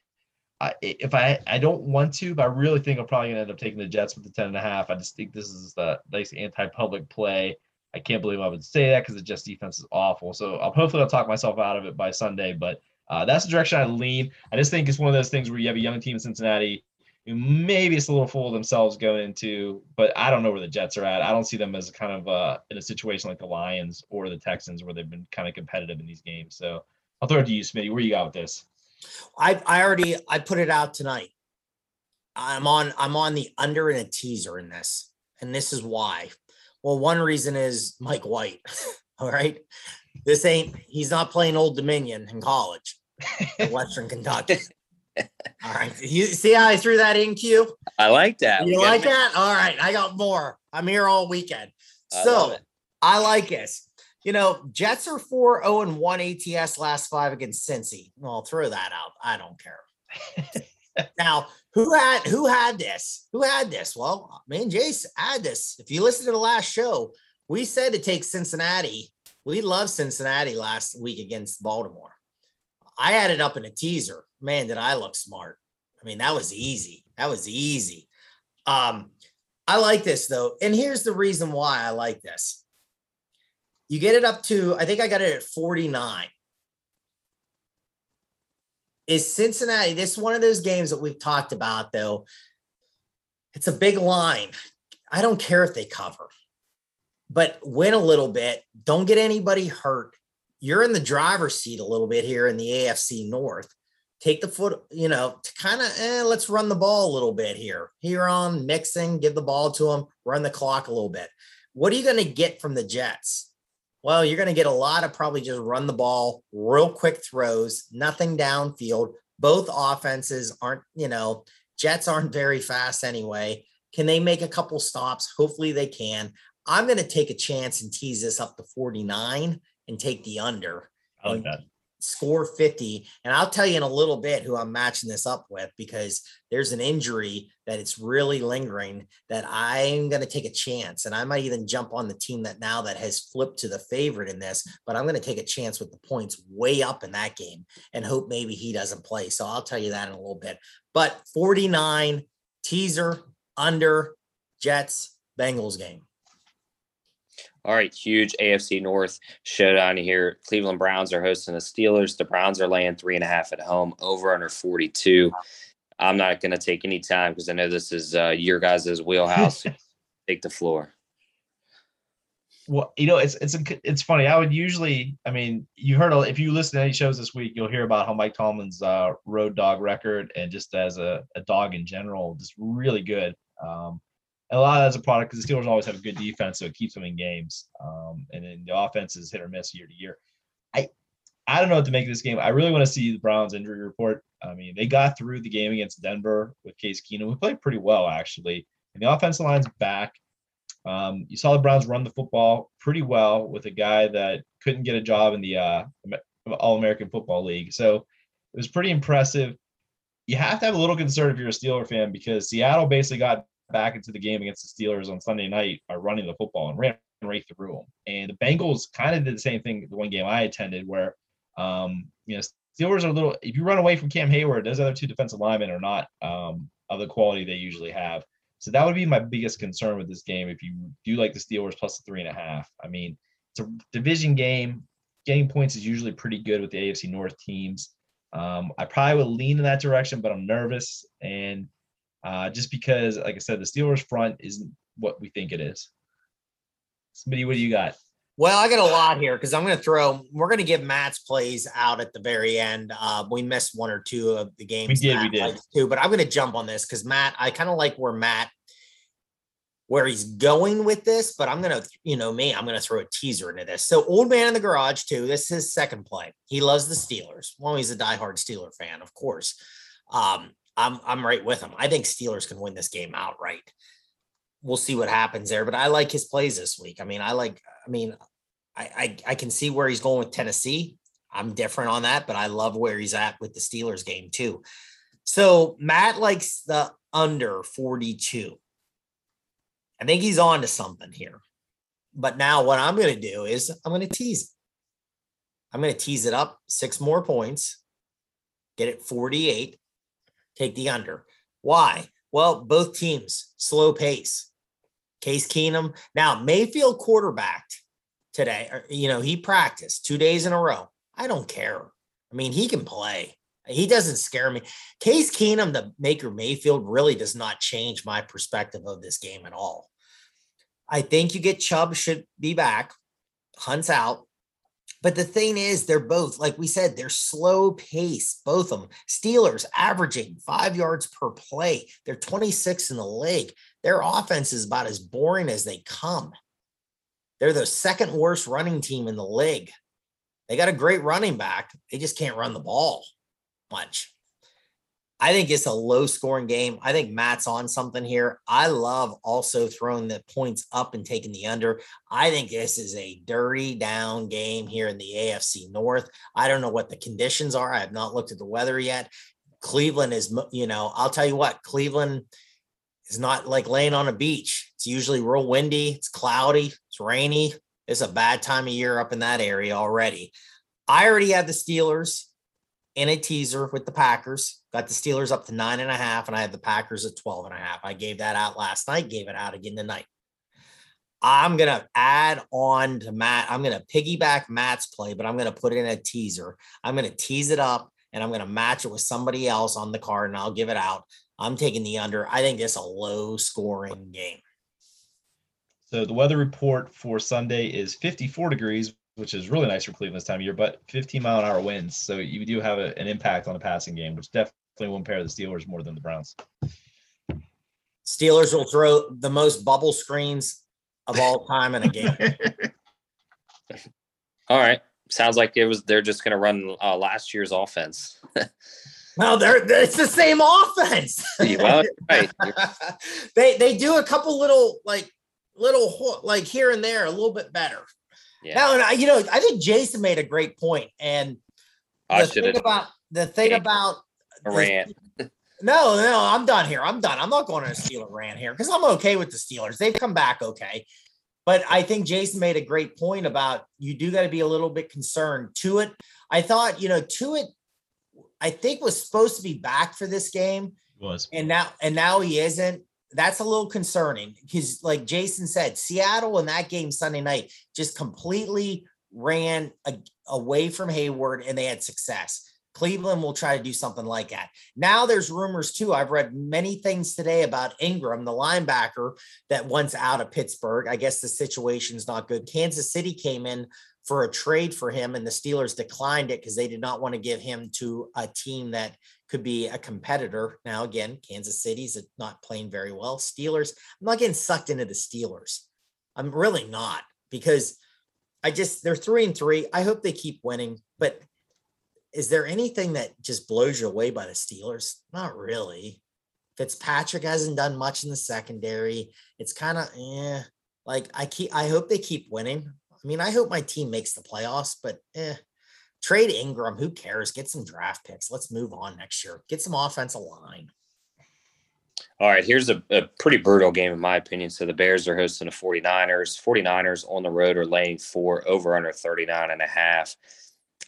S2: I, if I I don't want to, but I really think I'm probably gonna end up taking the Jets with the 10 and a half. I just think this is the nice anti-public play. I can't believe I would say that because the Jets defense is awful. So I'll hopefully I'll talk myself out of it by Sunday, but uh, that's the direction I lean. I just think it's one of those things where you have a young team in Cincinnati who maybe it's a little full of themselves going into, but I don't know where the Jets are at. I don't see them as kind of uh, in a situation like the Lions or the Texans where they've been kind of competitive in these games. So I'll throw it to you, Smitty. Where you got with this?
S3: I I already I put it out tonight. I'm on I'm on the under and a teaser in this, and this is why. Well, one reason is Mike White. All right, this ain't he's not playing Old Dominion in college, Western Kentucky. All right, you see how I threw that in, Q?
S1: I like that.
S3: You like that? All right, I got more. I'm here all weekend, so I like this you know, Jets are 4 0 and 1 ATS last five against Cincy. Well, I'll throw that out. I don't care. now, who had who had this? Who had this? Well, me and Jace had this. If you listen to the last show, we said to take Cincinnati. We love Cincinnati last week against Baltimore. I had it up in a teaser. Man, did I look smart. I mean, that was easy. That was easy. Um, I like this though. And here's the reason why I like this. You get it up to, I think I got it at 49. Is Cincinnati, this is one of those games that we've talked about, though. It's a big line. I don't care if they cover, but win a little bit. Don't get anybody hurt. You're in the driver's seat a little bit here in the AFC North. Take the foot, you know, to kind of eh, let's run the ball a little bit here. Here on mixing, give the ball to them, run the clock a little bit. What are you going to get from the Jets? Well, you're going to get a lot of probably just run the ball, real quick throws, nothing downfield. Both offenses aren't, you know, Jets aren't very fast anyway. Can they make a couple stops? Hopefully they can. I'm going to take a chance and tease this up to 49 and take the under.
S2: I like that.
S3: Score 50. And I'll tell you in a little bit who I'm matching this up with because there's an injury that it's really lingering that I'm going to take a chance. And I might even jump on the team that now that has flipped to the favorite in this, but I'm going to take a chance with the points way up in that game and hope maybe he doesn't play. So I'll tell you that in a little bit. But 49 teaser under Jets Bengals game.
S1: All right, huge AFC North showdown here. Cleveland Browns are hosting the Steelers. The Browns are laying three and a half at home, over under 42. I'm not going to take any time because I know this is uh, your guys' wheelhouse. take the floor.
S2: Well, you know, it's it's it's funny. I would usually, I mean, you heard if you listen to any shows this week, you'll hear about how Mike Tomlin's uh, road dog record and just as a, a dog in general, just really good. Um, a lot of that's a product because the Steelers always have a good defense, so it keeps them in games. Um, and then the offense is hit or miss year to year. I I don't know what to make of this game. I really want to see the Browns injury report. I mean, they got through the game against Denver with Case Keenum. We played pretty well actually, and the offensive line's back. Um, you saw the Browns run the football pretty well with a guy that couldn't get a job in the uh, All American Football League. So it was pretty impressive. You have to have a little concern if you're a Steeler fan because Seattle basically got back into the game against the Steelers on Sunday night by running the football and ran right through them. And the Bengals kind of did the same thing the one game I attended where um, you know Steelers are a little if you run away from Cam Hayward, those other two defensive linemen are not um, of the quality they usually have. So that would be my biggest concern with this game if you do like the Steelers plus the three and a half. I mean, it's a division game. Getting points is usually pretty good with the AFC North teams. Um, I probably would lean in that direction, but I'm nervous. And uh, just because, like I said, the Steelers front isn't what we think it is. Smitty, what do you got?
S3: Well, I got a lot here because I'm going to throw. We're going to give Matt's plays out at the very end. Uh, we missed one or two of the games.
S2: We did,
S3: Matt
S2: we did
S3: too. But I'm going to jump on this because Matt, I kind of like where Matt, where he's going with this. But I'm going to, you know, me, I'm going to throw a teaser into this. So, old man in the garage too. This is his second play. He loves the Steelers. Well, he's a diehard Steeler fan, of course. Um, I'm I'm right with him. I think Steelers can win this game outright. We'll see what happens there, but I like his plays this week. I mean, I like. I mean, I I, I can see where he's going with Tennessee. I'm different on that, but I love where he's at with the Steelers game too. So Matt likes the under 42. I think he's on to something here. But now what I'm going to do is I'm going to tease. I'm going to tease it up six more points, get it 48 take the under. Why? Well, both teams slow pace. Case Keenum. Now, Mayfield quarterbacked today. You know, he practiced two days in a row. I don't care. I mean, he can play. He doesn't scare me. Case Keenum, the Baker Mayfield, really does not change my perspective of this game at all. I think you get Chubb should be back. Hunt's out. But the thing is, they're both, like we said, they're slow pace, both of them. Steelers averaging five yards per play. They're 26 in the league. Their offense is about as boring as they come. They're the second worst running team in the league. They got a great running back. They just can't run the ball much. I think it's a low scoring game. I think Matt's on something here. I love also throwing the points up and taking the under. I think this is a dirty down game here in the AFC North. I don't know what the conditions are. I have not looked at the weather yet. Cleveland is, you know, I'll tell you what, Cleveland is not like laying on a beach. It's usually real windy, it's cloudy, it's rainy. It's a bad time of year up in that area already. I already have the Steelers in a teaser with the Packers. Got the Steelers up to nine and a half, and I had the Packers at 12 and a half. I gave that out last night, gave it out again tonight. I'm going to add on to Matt. I'm going to piggyback Matt's play, but I'm going to put in a teaser. I'm going to tease it up and I'm going to match it with somebody else on the card and I'll give it out. I'm taking the under. I think it's a low scoring game.
S2: So the weather report for Sunday is 54 degrees which is really nice for Cleveland this time of year, but 15 mile an hour winds. So you do have a, an impact on the passing game, which definitely will impair the Steelers more than the Browns.
S3: Steelers will throw the most bubble screens of all time in a game.
S1: all right. Sounds like it was they're just going to run uh, last year's offense.
S3: well, they're, they're, it's the same offense.
S1: well, right.
S3: they they do a couple little like little like here and there a little bit better. Yeah. Now, and I, you know, I think Jason made a great point, and
S1: I
S3: the thing about the thing
S1: Yeah.
S3: about the-
S1: ran.
S3: No, no, I'm done here. I'm done. I'm not going to steal a Steeler rant here because I'm okay with the Steelers. They've come back okay. But I think Jason made a great point about you do got to be a little bit concerned. Tuitt, I thought, you know, Tuitt, I think was supposed to be back for this game.
S2: was.
S3: and now and now he isn't that's a little concerning because like jason said seattle in that game sunday night just completely ran a- away from hayward and they had success. Cleveland will try to do something like that. Now there's rumors too i've read many things today about ingram the linebacker that once out of pittsburgh. I guess the situation's not good. Kansas city came in for a trade for him and the steelers declined it because they did not want to give him to a team that could be a competitor. Now, again, Kansas City's not playing very well. Steelers, I'm not getting sucked into the Steelers. I'm really not because I just, they're three and three. I hope they keep winning. But is there anything that just blows you away by the Steelers? Not really. Fitzpatrick hasn't done much in the secondary. It's kind of, yeah. Like I keep, I hope they keep winning. I mean, I hope my team makes the playoffs, but eh, trade Ingram. Who cares? Get some draft picks. Let's move on next year. Get some offensive line.
S1: All right, here's a, a pretty brutal game in my opinion. So the Bears are hosting the 49ers. 49ers on the road are laying four over under 39 and a half.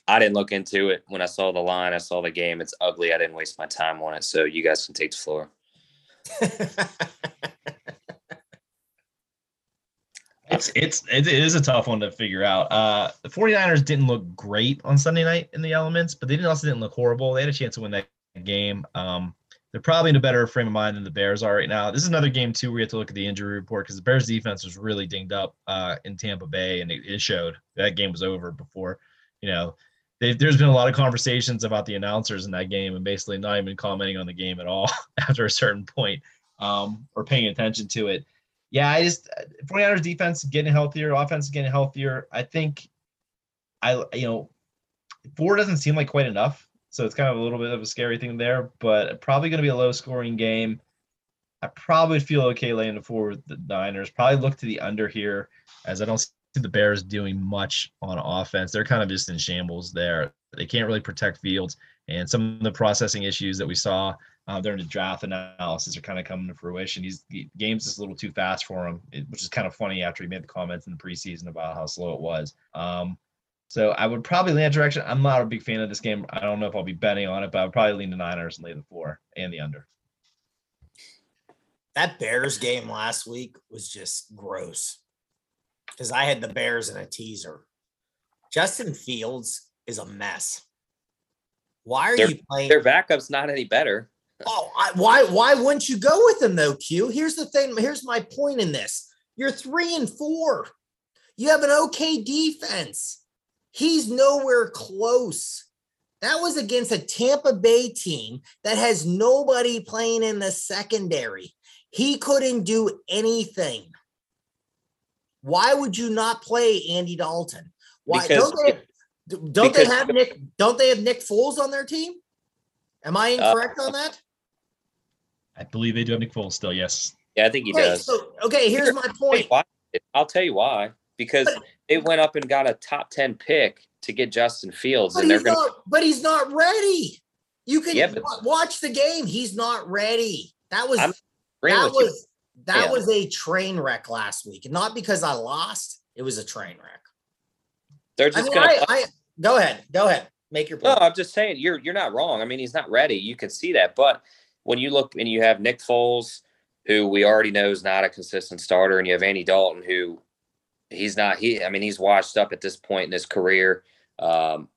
S1: I didn't look into it when I saw the line. I saw the game. It's ugly. I didn't waste my time on it. So you guys can take the floor.
S2: It's it's it is a tough one to figure out. Uh the 49ers didn't look great on Sunday night in the elements, but they didn't also didn't look horrible. They had a chance to win that game. Um they're probably in a better frame of mind than the Bears are right now. This is another game too where you have to look at the injury report because the Bears defense was really dinged up uh in Tampa Bay and it, it showed that game was over before, you know, there's been a lot of conversations about the announcers in that game and basically not even commenting on the game at all after a certain point um, or paying attention to it. Yeah, I just 49ers defense getting healthier, offense getting healthier. I think I you know four doesn't seem like quite enough, so it's kind of a little bit of a scary thing there. But probably going to be a low scoring game. I probably feel okay laying the four with the Niners. Probably look to the under here, as I don't see the Bears doing much on offense. They're kind of just in shambles there. They can't really protect Fields, and some of the processing issues that we saw uh, during the draft analysis are kind of coming to fruition. He's the game's just a little too fast for him, it- which is kind of funny after he made the comments in the preseason about how slow it was. Um, so I would probably lean that direction. I'm not a big fan of this game. I don't know if I'll be betting on it, but I would probably lean the Niners and lay the four and the under.
S3: that Bears game last week was just gross because I had the Bears in a teaser. Justin Fields is a mess. Why are
S1: They're-
S3: you playing?
S1: Their backup's not any better.
S3: Oh, I, why why wouldn't you go with him though, Q? Here's the thing. Here's my point in this. You're three and four. You have an okay defense. He's nowhere close. That was against a Tampa Bay team that has nobody playing in the secondary. He couldn't do anything. Why would you not play Andy Dalton? Why
S1: Because-
S3: don't they don't they have Nick don't they have Nick Foles on their team? Am I
S1: Uh,
S3: incorrect on that?
S2: I believe they do have Nick Foles still. Yes.
S1: Yeah, I think he
S3: Okay,
S1: does.
S3: so okay, here's my
S1: I'll tell you
S3: point.
S1: why. I'll tell you why. Because they went up and got a top 10 pick to get Justin Fields,
S3: But
S1: and they're
S3: he's
S1: going to.
S3: not. But he's not ready. You can
S1: Yeah, but-
S3: watch the game. He's not ready. That was
S1: I'm
S3: that was
S1: you.
S3: that
S1: Yeah.
S3: was a train wreck last week, not because I lost. It was a train wreck.
S1: They're
S3: I
S1: just
S3: mean,
S1: going
S3: I,
S1: to.
S3: I go ahead, go ahead, make your point. No.
S1: I'm just saying you're you're not wrong. I mean, he's not ready. You can see that. But when you look and you have Nick Foles, who we already know is not a consistent starter, and you have Andy Dalton, who he's not. He, I mean, he's washed up at this point in his career. Um,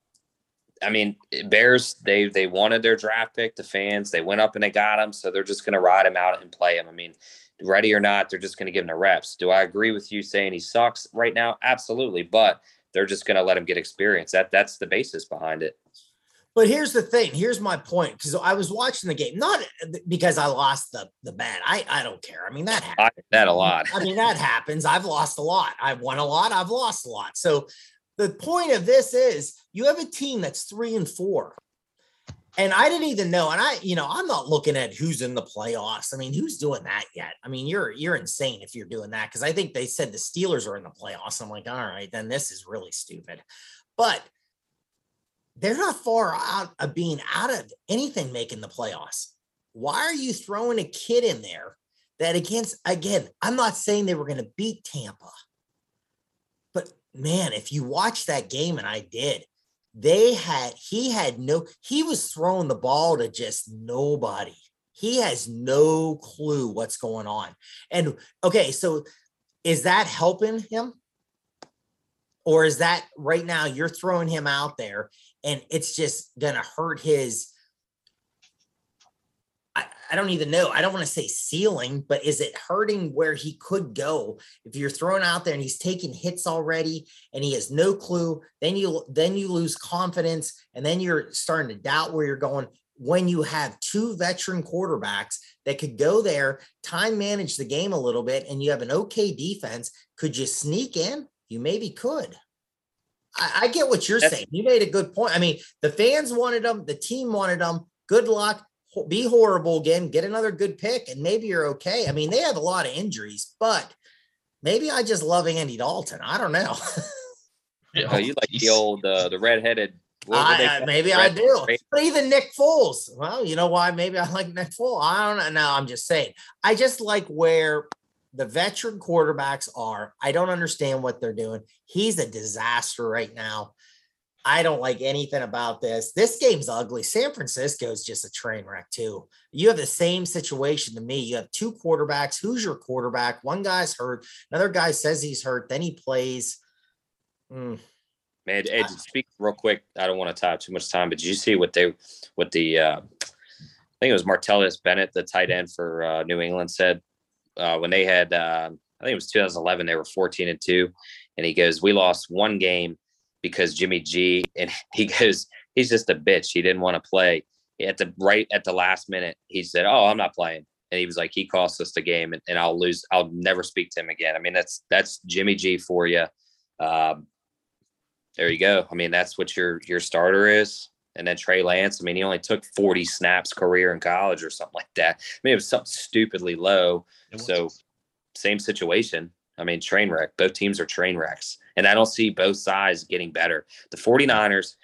S1: I mean, Bears they they wanted their draft pick. The fans they went up and they got him, so they're just going to ride him out and play him. I mean, ready or not, they're just going to give him the reps. Do I agree with you saying he sucks right now? Absolutely, but they're just going to let him get experience. That that's the basis behind it.
S3: But here's the thing. Here's my point because I was watching the game, not because I lost the the bet. I I don't care. I mean that happens.
S1: I, that a lot.
S3: I mean that happens. I've lost a lot. I've won a lot. I've lost a lot. So the point of this is you have a team that's three and four. And I didn't even know. And I, you know, I'm not looking at who's in the playoffs. I mean, who's doing that yet? I mean, you're you're insane if you're doing that because I think they said the Steelers are in the playoffs. I'm like, all right, then this is really stupid. But they're not far out of being out of anything making the playoffs. Why are you throwing a kid in there that against again? I'm not saying they were going to beat Tampa, but man, if you watch that game, and I did, they had he had no he was throwing the ball to just nobody. He has no clue what's going on. And okay, so is that helping him? Or is that right now you're throwing him out there and it's just to hurt his I, I don't even know. I don't want to say ceiling, but is it hurting where he could go if you're thrown out there and he's taking hits already and he has no clue? Then you then you lose confidence and then you're starting to doubt where you're going. When you have two veteran quarterbacks that could go there, time manage the game a little bit, and you have an okay defense, could you sneak in? You maybe could. I, I get what you're
S1: That's-
S3: saying. You made a good point. I mean, the fans wanted them, the team wanted them. Good luck. Be horrible again. Get another good pick, and maybe you're okay. I mean, they have a lot of injuries, but maybe I just love Andy Dalton. I don't know.
S1: Oh, you like the old uh, the redheaded. what were they
S3: I, I-
S1: called?
S3: maybe I do. But even Nick Foles, well, you know why? Maybe I like Nick Foles. I don't know. No, I'm just saying. I just like where the veteran quarterbacks are. I don't understand what they're doing. He's a disaster right now. I don't like anything about this. This game's ugly. San Francisco is just a train wreck, too. You have the same situation to me. You have two quarterbacks. Who's your quarterback? One guy's hurt. Another guy says he's hurt. Then he plays. Mm,
S1: Man, Ed, speak real quick. I don't want to tie up too much time, but did you see what they, what the, uh, I think it was Martellus Bennett, the tight end for uh, New England, said uh, when they had, uh, I think it was 2011, they were 14 and two, and he goes, "We lost one game because Jimmy G," and he goes, "He's just a bitch. He didn't want to play." At the right at the last minute, he said, "Oh, I'm not playing." And he was like, "He cost us the game, and, and I'll lose. I'll never speak to him again." I mean, that's that's Jimmy G for you. Um, there you go. I mean, that's what your your starter is. And then Trey Lance, I mean, he only took 40 snaps career in college or something like that. I mean, it was something stupidly low. So same situation. I mean, train wreck. Both teams are train wrecks. And I don't see both sides getting better. The 49ers,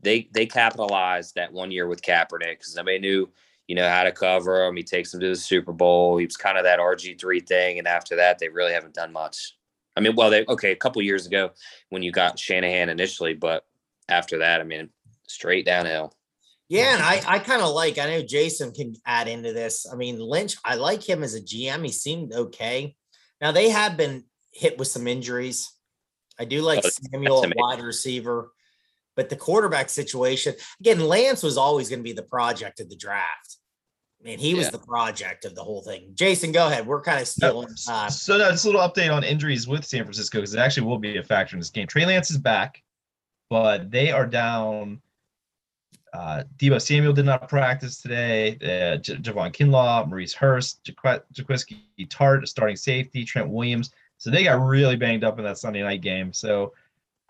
S1: they they capitalized that one year with Kaepernick because nobody knew, you know, how to cover him. He takes them to the Super Bowl. He was kind of that RG3 thing. And after that, they really haven't done much. I mean, well, they okay, a couple years ago when you got Shanahan initially, but after that, I mean, straight downhill.
S3: Yeah, and I, I kind of like, I know Jason can add into this. I mean, Lynch, I like him as a GM. He seemed okay. Now they have been hit with some injuries. I do like
S1: Oh,
S3: Samuel at wide receiver, but the quarterback situation, again, Lance was always going to be the project of the draft. I mean, he was
S1: Yeah.
S3: the project of the whole thing. Jason, go ahead. We're kind of stealing. Uh,
S2: so now just a little update on injuries with San Francisco because it actually will be a factor in this game. Trey Lance is back, but they are down. Uh, Deebo Samuel did not practice today. Uh, J- Javon Kinlaw, Maurice Hurst, Jaquiski Tartt, starting safety, Trent Williams. So they got really banged up in that Sunday night game. So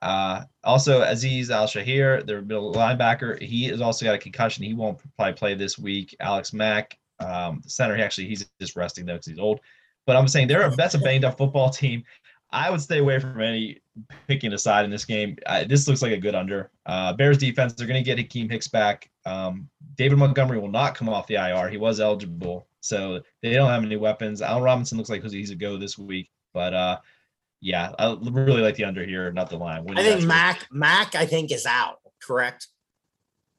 S2: uh, also Azeez Al-Shaair, their middle linebacker, he has also got a concussion. He won't probably play this week. Alex Mack, um, the center, he actually he's just resting though because he's old. But I'm saying they're a, that's a banged up football team. I would stay away from any picking a side in this game. Uh, this looks like a good under. Uh, Bears defense, they're going to get Akiem Hicks back. Um, David Montgomery will not come off the IR. He was eligible, so they don't have any weapons. Al Robinson looks like he's a go this week, but uh, yeah, I really like the under here, not the line. What
S3: I think Mac, Mac, I think is out. Correct.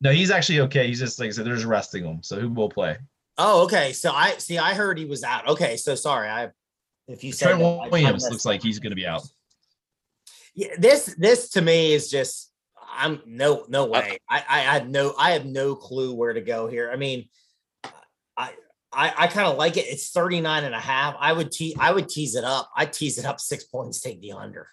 S2: No, he's actually okay. He's just like I said, they're just resting him, so who will play?
S3: Oh, okay. So I see. I heard he was out. Okay, so sorry. I if you said
S2: Trent
S3: that, I- I
S2: Williams looks like he's going to be out.
S3: Yeah, this this to me is just I'm no no way. I I had no I have no clue where to go here. I mean, I I, I kind of like it. It's 39 and a half. I would te- I would tease it up. I tease it up six points, take the under.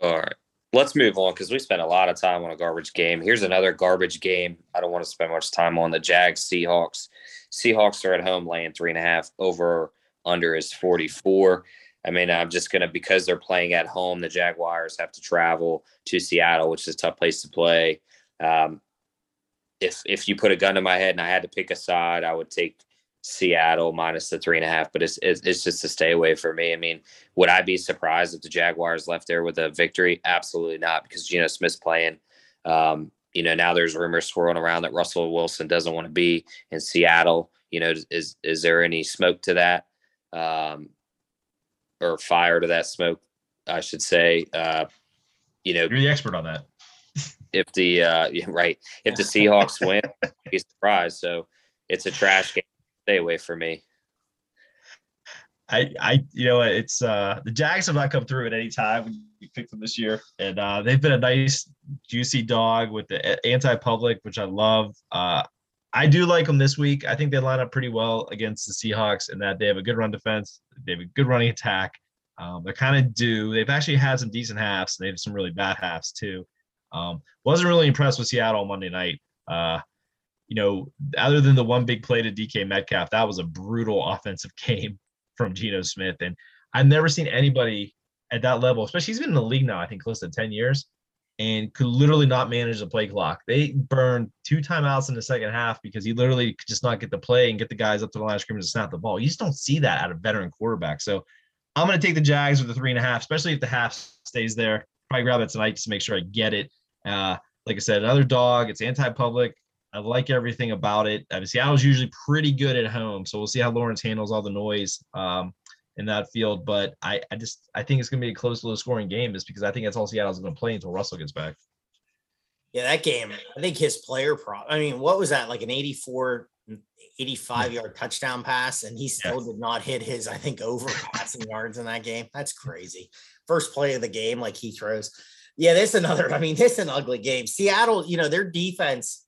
S1: All right. Let's move on because we spent a lot of time on a garbage game. Here's another garbage game. I don't want to spend much time on the Jags Seahawks. Seahawks are at home laying three and a half over under is 44. I mean, I'm just going to, because they're playing at home, the Jaguars have to travel to Seattle, which is a tough place to play. Um, if, if you put a gun to my head and I had to pick a side, I would take Seattle minus the three and a half, but it's, it's, it's just a stay away for me. I mean, would I be surprised if the Jaguars left there with a victory? Absolutely not, because Geno Smith's playing. Um, you know, now there's rumors swirling around that Russell Wilson doesn't want to be in Seattle. You know, is is there any smoke to that, um, or fire to that smoke? I should say. Uh, you know,
S2: You're the expert on that.
S1: if the uh, yeah, right, if the Seahawks win, be surprised. So it's a trash game. Stay away from me.
S2: I, I, you know, it's uh the Jags have not come through at any time. We picked them this year, and uh they've been a nice, juicy dog with the anti-public, which I love. Uh, I do like them this week. I think they line up pretty well against the Seahawks in that they have a good run defense, they have a good running attack. Um, they're kind of due. They've actually had some decent halves, and they have some really bad halves too. Um, wasn't really impressed with Seattle Monday night. Uh, you know, other than the one big play to DK Metcalf, that was a brutal offensive game from Geno Smith. And I've never seen anybody at that level, especially he's been in the league now, I think close to 10 years, and could literally not manage the play clock. They burned two timeouts in the second half because he literally could just not get the play and get the guys up to the line of scrimmage to snap the ball. You just don't see that out of veteran quarterback. So I'm going to take the Jags with the three and a half, especially if the half stays there. Probably grab it tonight just to make sure I get it. Uh, like I said, another dog. It's anti-public. I like everything about it. Uh, Seattle's usually pretty good at home, so we'll see how Lawrence handles all the noise um, in that field. But I, I just I think it's going to be a close, low-scoring game, just because I think that's all Seattle's going to play until Russell gets back.
S3: Yeah, that game, I think his player pro I mean, what was that? Like an 84, 85 yard touchdown pass, and he still did not hit his, I think, over passing yards in that game. That's crazy. First play of the game, like he throws. Yeah, this another, I mean, this is an ugly game. Seattle, you know, their defense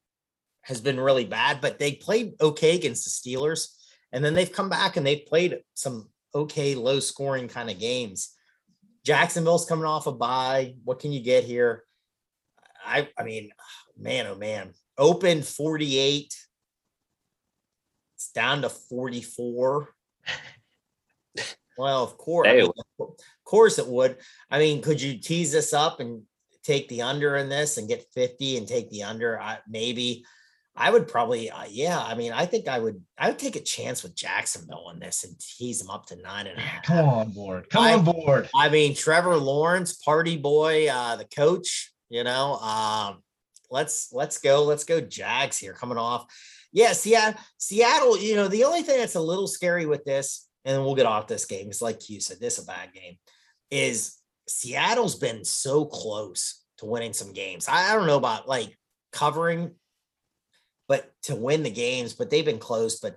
S3: has been really bad, but they played okay against the Steelers. And then they've come back and they've played some okay, low scoring kind of games. Jacksonville's coming off a bye. What can you get here? I I mean, man, oh man. Open 48. It's down to 44. Well, of course. I mean, of course it would. I mean, could you tease this up and take the under in this and get 50 and take the under? I, maybe. I would probably, uh, yeah. I mean, I think I would. I would take a chance with Jacksonville on this and tease them up to nine and a half.
S2: Come on board. Come
S3: I-
S2: on board.
S3: I mean, Trevor Lawrence, party boy, uh, the coach, you know, um, let's, let's go, let's go Jags here coming off. Yeah. Seattle, Seattle, you know, the only thing that's a little scary with this, and we'll get off this game. It's like you said, this is a bad game is Seattle's been so close to winning some games. I, I don't know about like covering, but to win the games, but they've been close, but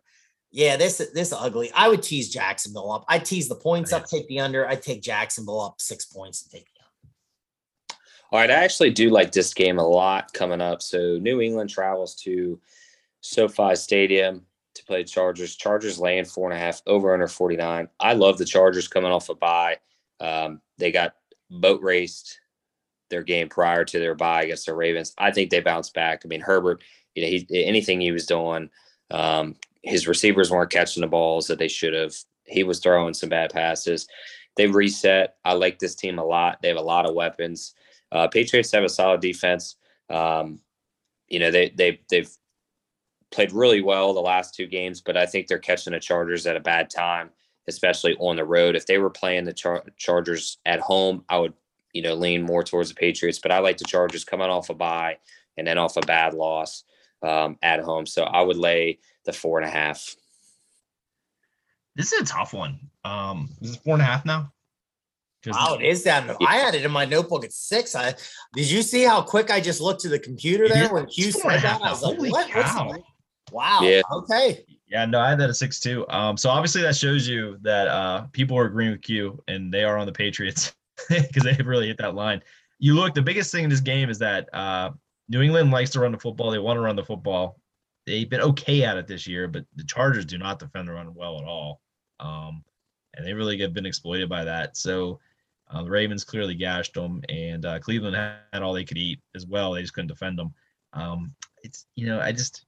S3: yeah, this this is ugly. I would tease Jacksonville up. I tease the points up, take the under. I take Jacksonville up six points and take the under.
S1: All right, I actually do like this game a lot coming up. So New England travels to SoFi Stadium to play Chargers. Chargers laying four and a half over under 49. I love the Chargers coming off a bye. Um, they got boat raced their game prior to their bye against the Ravens. I think they bounced back. I mean, Herbert, you know, he anything he was doing, um, his receivers weren't catching the balls that they should have. He was throwing some bad passes. They reset. I like this team a lot. They have a lot of weapons. Uh, Patriots have a solid defense. Um, you know, they they they've played really well the last two games, but I think they're catching the Chargers at a bad time, especially on the road. If they were playing the Char- Chargers at home, I would you know lean more towards the Patriots. But I like the Chargers coming off a bye and then off a bad loss um, at home. So I would lay the four and a half.
S2: This is a tough one. Um, is it four and a half now? 'Cause-
S3: Wow, it is down. to- I had it in my notebook at six. I did you see how quick I just looked to the computer there when Q
S2: It's four and
S3: said that? I was
S2: now.
S3: like, what?
S2: Cow.
S3: Wow.
S1: Yeah.
S3: Okay.
S2: Yeah, no, I had that at six too. Um, so obviously that shows you that uh people are agreeing with Q and they are on the Patriots because they really hit that line. You look, the biggest thing in this game is that uh New England likes to run the football. They want to run the football. They've been okay at it this year, but the Chargers do not defend the run well at all. Um, and they really have been exploited by that. So uh, the Ravens clearly gashed them, and uh, Cleveland had all they could eat as well. They just couldn't defend them. Um, it's you know, I just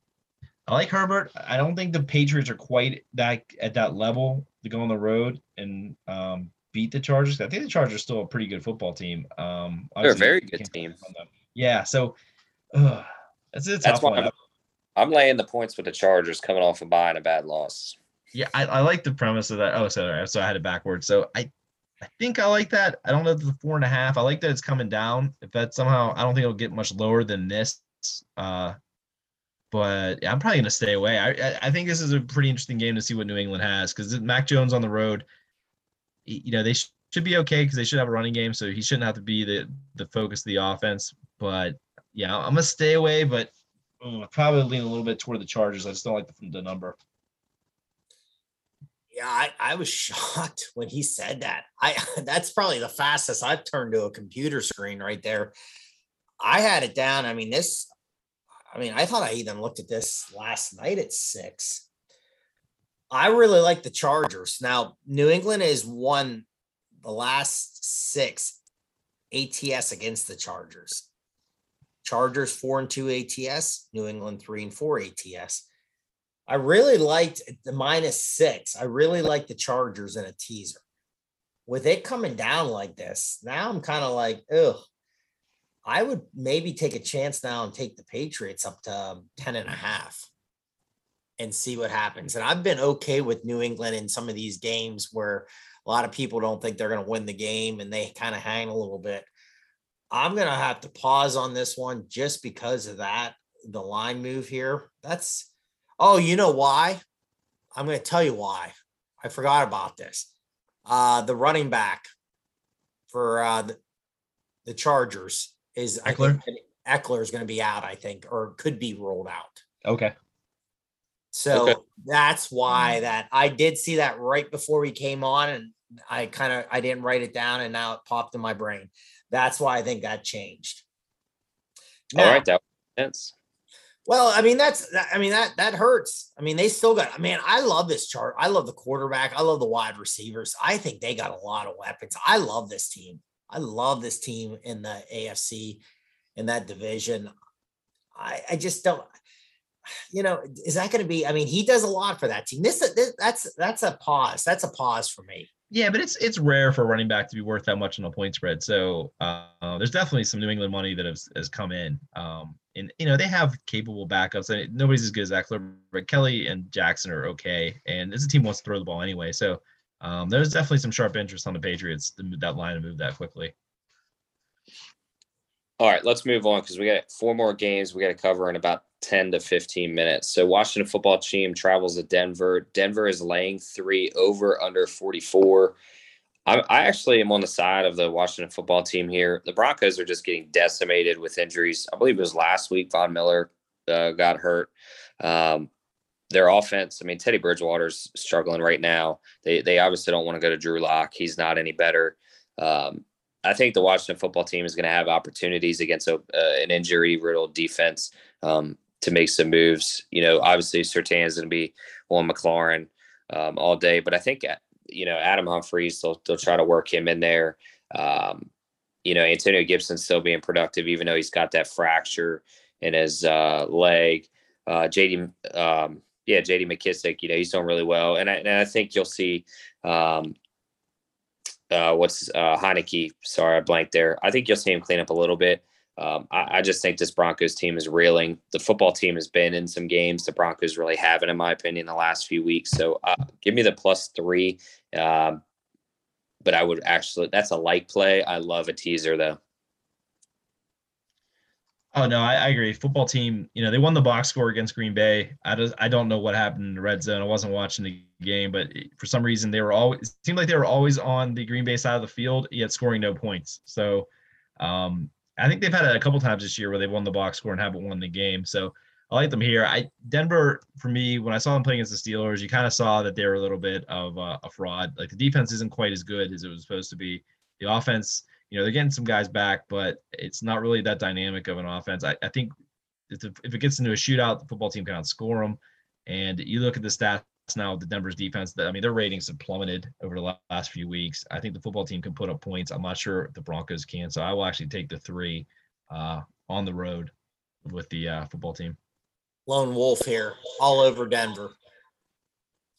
S2: I like Herbert. I don't think the Patriots are quite that at that level to go on the road and um, beat the Chargers. I think the Chargers are still a pretty good football team. Um,
S1: They're a very good team.
S2: count on them. Yeah, so uh, that's a
S1: That's why. I'm, I'm laying the points with the Chargers coming off a bye and a bad loss.
S2: Yeah, I, I like the premise of that. Oh, sorry, so I had it backwards. So I, I think I like that. I don't know if the four and a half. I like that it's coming down. If that somehow, I don't think it'll get much lower than this. Uh, but I'm probably going to stay away. I, I think this is a pretty interesting game to see what New England has because Mac Jones on the road, you know, they sh- should be okay because they should have a running game, so he shouldn't have to be the the focus of the offense. But yeah, I'm gonna stay away, but uh, probably lean a little bit toward the Chargers. I just don't like the, the number.
S3: Yeah, I, I was shocked when he said that. I that's probably the fastest I've turned to a computer screen right there. I had it down. I mean, this, I mean, I thought I even looked at this last night at six. I really like the Chargers. Now, New England has won the last six ATS against the Chargers. Chargers four and two ATS, New England three and four ATS. I really liked the minus six. I really like the Chargers in a teaser. With it coming down like this, now I'm kind of like, ugh. I would maybe take a chance now and take the Patriots up to um, 10 and a half and see what happens. And I've been okay with New England in some of these games where a lot of people don't think they're going to win the game and they kind of hang a little bit. I'm going to have to pause on this one just because of that. The line move here. That's, oh, you know why? I'm going to tell you why. I forgot about this. Uh, the running back for uh, the, the Chargers is
S2: Ekeler.
S3: Eckler is going to be out, I think, or could be rolled out.
S2: Okay.
S3: So
S1: Okay.
S3: that's why that I did see that right before we came on, and I kind of I didn't write it down, and now it popped in my brain. That's why I think that changed.
S1: All
S3: Now-
S1: right, that makes sense.
S3: Well, I mean that's I mean that that hurts. I mean they still got. I mean I love this chart. I love the quarterback. I love the wide receivers. I think they got a lot of weapons. I love this team. I love this team in the AFC in that division. I I just don't. You know, is that going to be? I mean, he does a lot for that team. This, this that's that's a pause. That's a pause for me.
S2: Yeah, but it's it's rare for a running back to be worth that much on a point spread. So uh, there's definitely some New England money that has, has come in. Um, and you know they have capable backups. And nobody's as good as Ekeler, but Kelley and Jackson are okay. And this team wants to throw the ball anyway. So um, there's definitely some sharp interest on the Patriots to move that line and move that quickly.
S1: All right, let's move on because we got four more games we got to cover in about 10 to 15 minutes. So, Washington football team travels to Denver. Denver is laying three over under 44. I, I actually am on the side of the Washington football team here. The Broncos are just getting decimated with injuries. I believe it was last week Von Miller uh, got hurt. Um, their offense, I mean, Teddy Bridgewater's struggling right now. They they obviously don't want to go to Drew Lock. He's not any better. Um, I think the Washington football team is going to have opportunities against a, uh, an injury riddled defense um, to make some moves. You know, obviously Surtain is going to be on McLaurin um, all day, but I think uh, you know Adam Humphries they'll they'll try to work him in there. Um, you know, Antonio Gibson still being productive, even though he's got that fracture in his uh, leg. Uh, JD, um, yeah, JD McKissic, you know, he's doing really well, and I, and I think you'll see um, uh, what's uh, Heinicke. Sorry, I blanked there. I think you'll see him clean up a little bit. Um, I, I just think this Broncos team is reeling. The football team has been in some games. The Broncos really haven't, in my opinion, the last few weeks. So uh, give me the plus three. Um, but I would actually, that's a light play. I love a teaser though.
S2: Oh no, I, I agree. Football team, you know, they won the box score against Green Bay. I just I don't know what happened in the red zone. I wasn't watching the game, but for some reason they were always it seemed like they were always on the Green Bay side of the field, yet scoring no points. So um I think they've had it a couple times this year where they've won the box score and haven't won the game. So I like them here. I Denver for me when I saw them playing against the Steelers, you kind of saw that they were a little bit of uh, a fraud. Like the defense isn't quite as good as it was supposed to be. The offense, you know, they're getting some guys back, but it's not really that dynamic of an offense. I, I think if, if it gets into a shootout, the football team can outscore them. And you look at the stats now the Denver's defense. That I mean, their ratings have plummeted over the last few weeks. I think the football team can put up points. I'm not sure the Broncos can. So I will actually take the three uh, on the road with the uh, football team.
S3: Lone Wolf here, all over Denver.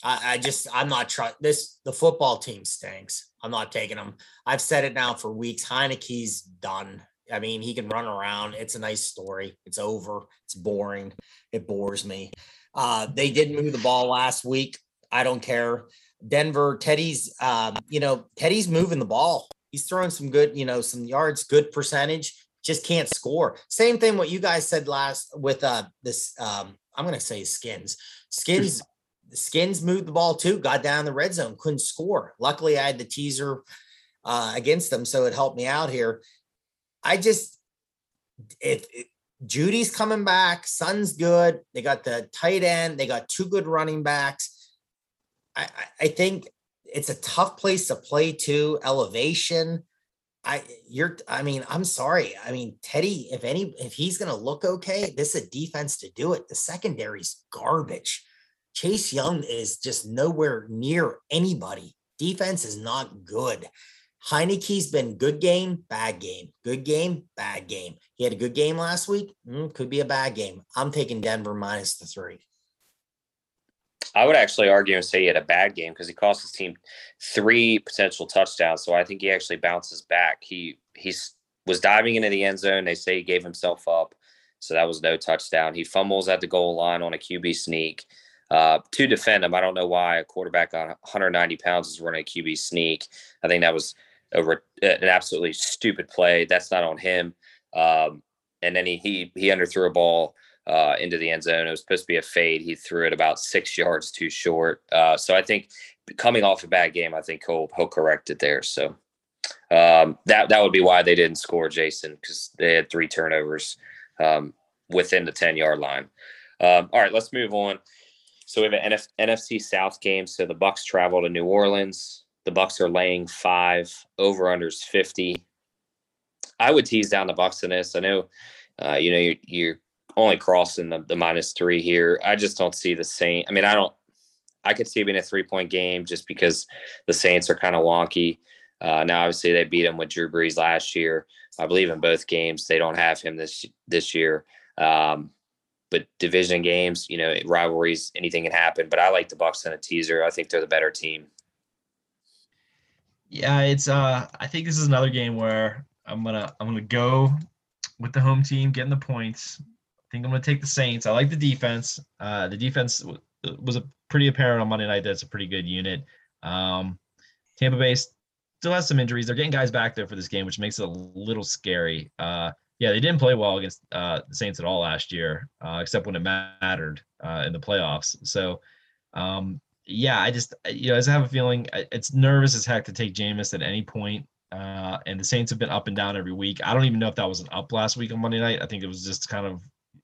S3: I, I just I'm not trying this. The football team stinks. I'm not taking them. I've said it now for weeks. Heinicke's done. I mean, he can run around. It's a nice story. It's over. It's boring. It bores me. Uh, they did move the ball last week. I don't care. Denver, Teddy's, um, you know, Teddy's moving the ball. He's throwing some good, you know, some yards, good percentage. just can't score. Same thing what you guys said last with uh this um I'm gonna say skins. Skins skins moved the ball too, got down the red zone, couldn't score. Luckily, I had the teaser uh against them, so it helped me out here. I just if, if Jeudy's coming back, Son's good. They got the tight end, they got two good running backs. I, I, think it's a tough place to play too. Elevation. I you're I mean, I'm sorry. I mean, Teddy, if any if he's gonna look okay, this is a defense to do it. The secondary's garbage. Chase Young is just nowhere near anybody. Defense is not good. Heinicke's been good game, bad game, good game, bad game. He had a good game last week. Mm, could be a bad game. I'm taking Denver minus the three.
S1: I would actually argue and say he had a bad game because he cost his team three potential touchdowns. So I think he actually bounces back. He he's was diving into the end zone. They say he gave himself up, so that was no touchdown. He fumbles at the goal line on a QB sneak. Uh, to defend him, I don't know why a quarterback on 190 pounds is running a QB sneak. I think that was a, an absolutely stupid play. That's not on him. Um, and then he he he underthrew a ball uh, into the end zone. It was supposed to be a fade. He threw it about six yards too short. Uh, so I think coming off a bad game, I think he'll he'll correct it there. So um, that that would be why they didn't score Jason because they had three turnovers um, within the ten yard line. Um, all right, let's move on. So we have an NF- NFC South game. So the Bucs travel to New Orleans. The Bucs are laying five over unders fifty. I would tease down the Bucs in this. I know, uh, you know, you're, you're only crossing the, the minus three here. I just don't see the same. I mean, I don't. I could see it being a three point game just because the Saints are kind of wonky. Uh, now, obviously, they beat them with Drew Brees last year. I believe in both games. They don't have him this this year. Um, but division games, you know, rivalries, anything can happen. But I like the Bucs in a teaser. I think they're the better team.
S2: Yeah, it's. uh I think this is another game where I'm gonna I'm gonna go with the home team, getting the points I think I'm to take the Saints. I like the defense. Uh, the defense w- was a pretty apparent on Monday night. That's a pretty good unit. Um, Tampa Bay still has some injuries. They're getting guys back there for this game, which makes it a little scary. Uh, yeah, they didn't play well against uh, the Saints at all last year, uh, except when it mattered uh, in the playoffs. So, um, yeah, I just you know, I just have a feeling it's nervous as heck to take Jameis at any point. Uh, and the Saints have been up and down every week. I don't even know if that was an up last week on Monday night. I think it was just kind of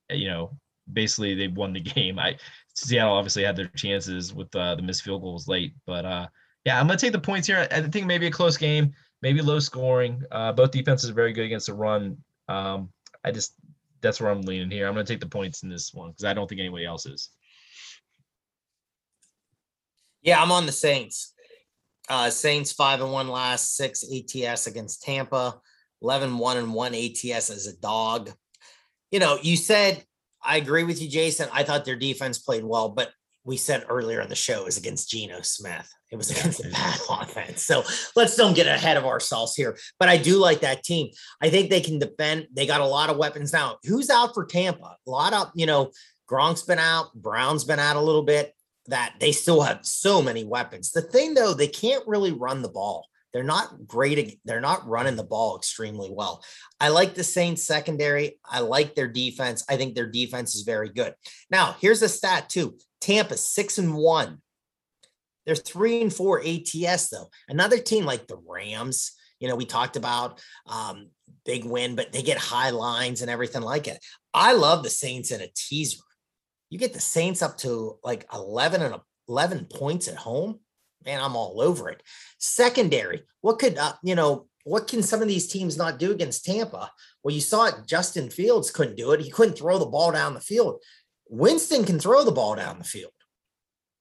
S2: you know, basically they won the game. I Seattle obviously had their chances with uh, the missed field goals late, but uh, yeah, I'm gonna take the points here. I think maybe a close game, maybe low scoring. Uh, both defenses are very good against the run. Um, I just that's where I'm leaning here. I'm gonna take the points in this one because I don't think anybody else is.
S3: Yeah, I'm on the Saints. Uh, Saints five and one last six ATS against Tampa, 11 one and one ATS as a dog you know, you said I agree with you, Jason. I thought their defense played well, but we said earlier in the show it was against Geno Smith. It was against the bad offense. So let's don't get ahead of ourselves here. But I do like that team. I think they can defend. They got a lot of weapons now. Who's out for Tampa? A lot of, you know, Gronk's been out, Brown's been out a little bit. That they still have so many weapons. The thing though, they can't really run the ball. They're not great. They're not running the ball extremely well. I like the Saints secondary. I like their defense. I think their defense is very good. Now, here's a stat too. Tampa six and one. They're three and four ATS though. Another team like the Rams, you know, we talked about um, big win, but they get high lines and everything like it. I love the Saints in a teaser. You get the Saints up to like 11 and 11 points at home man, I'm all over it. Secondary, what could uh, you know? What can some of these teams not do against Tampa? Well, you saw it. Justin Fields couldn't do it. He couldn't throw the ball down the field. Winston can throw the ball down the field.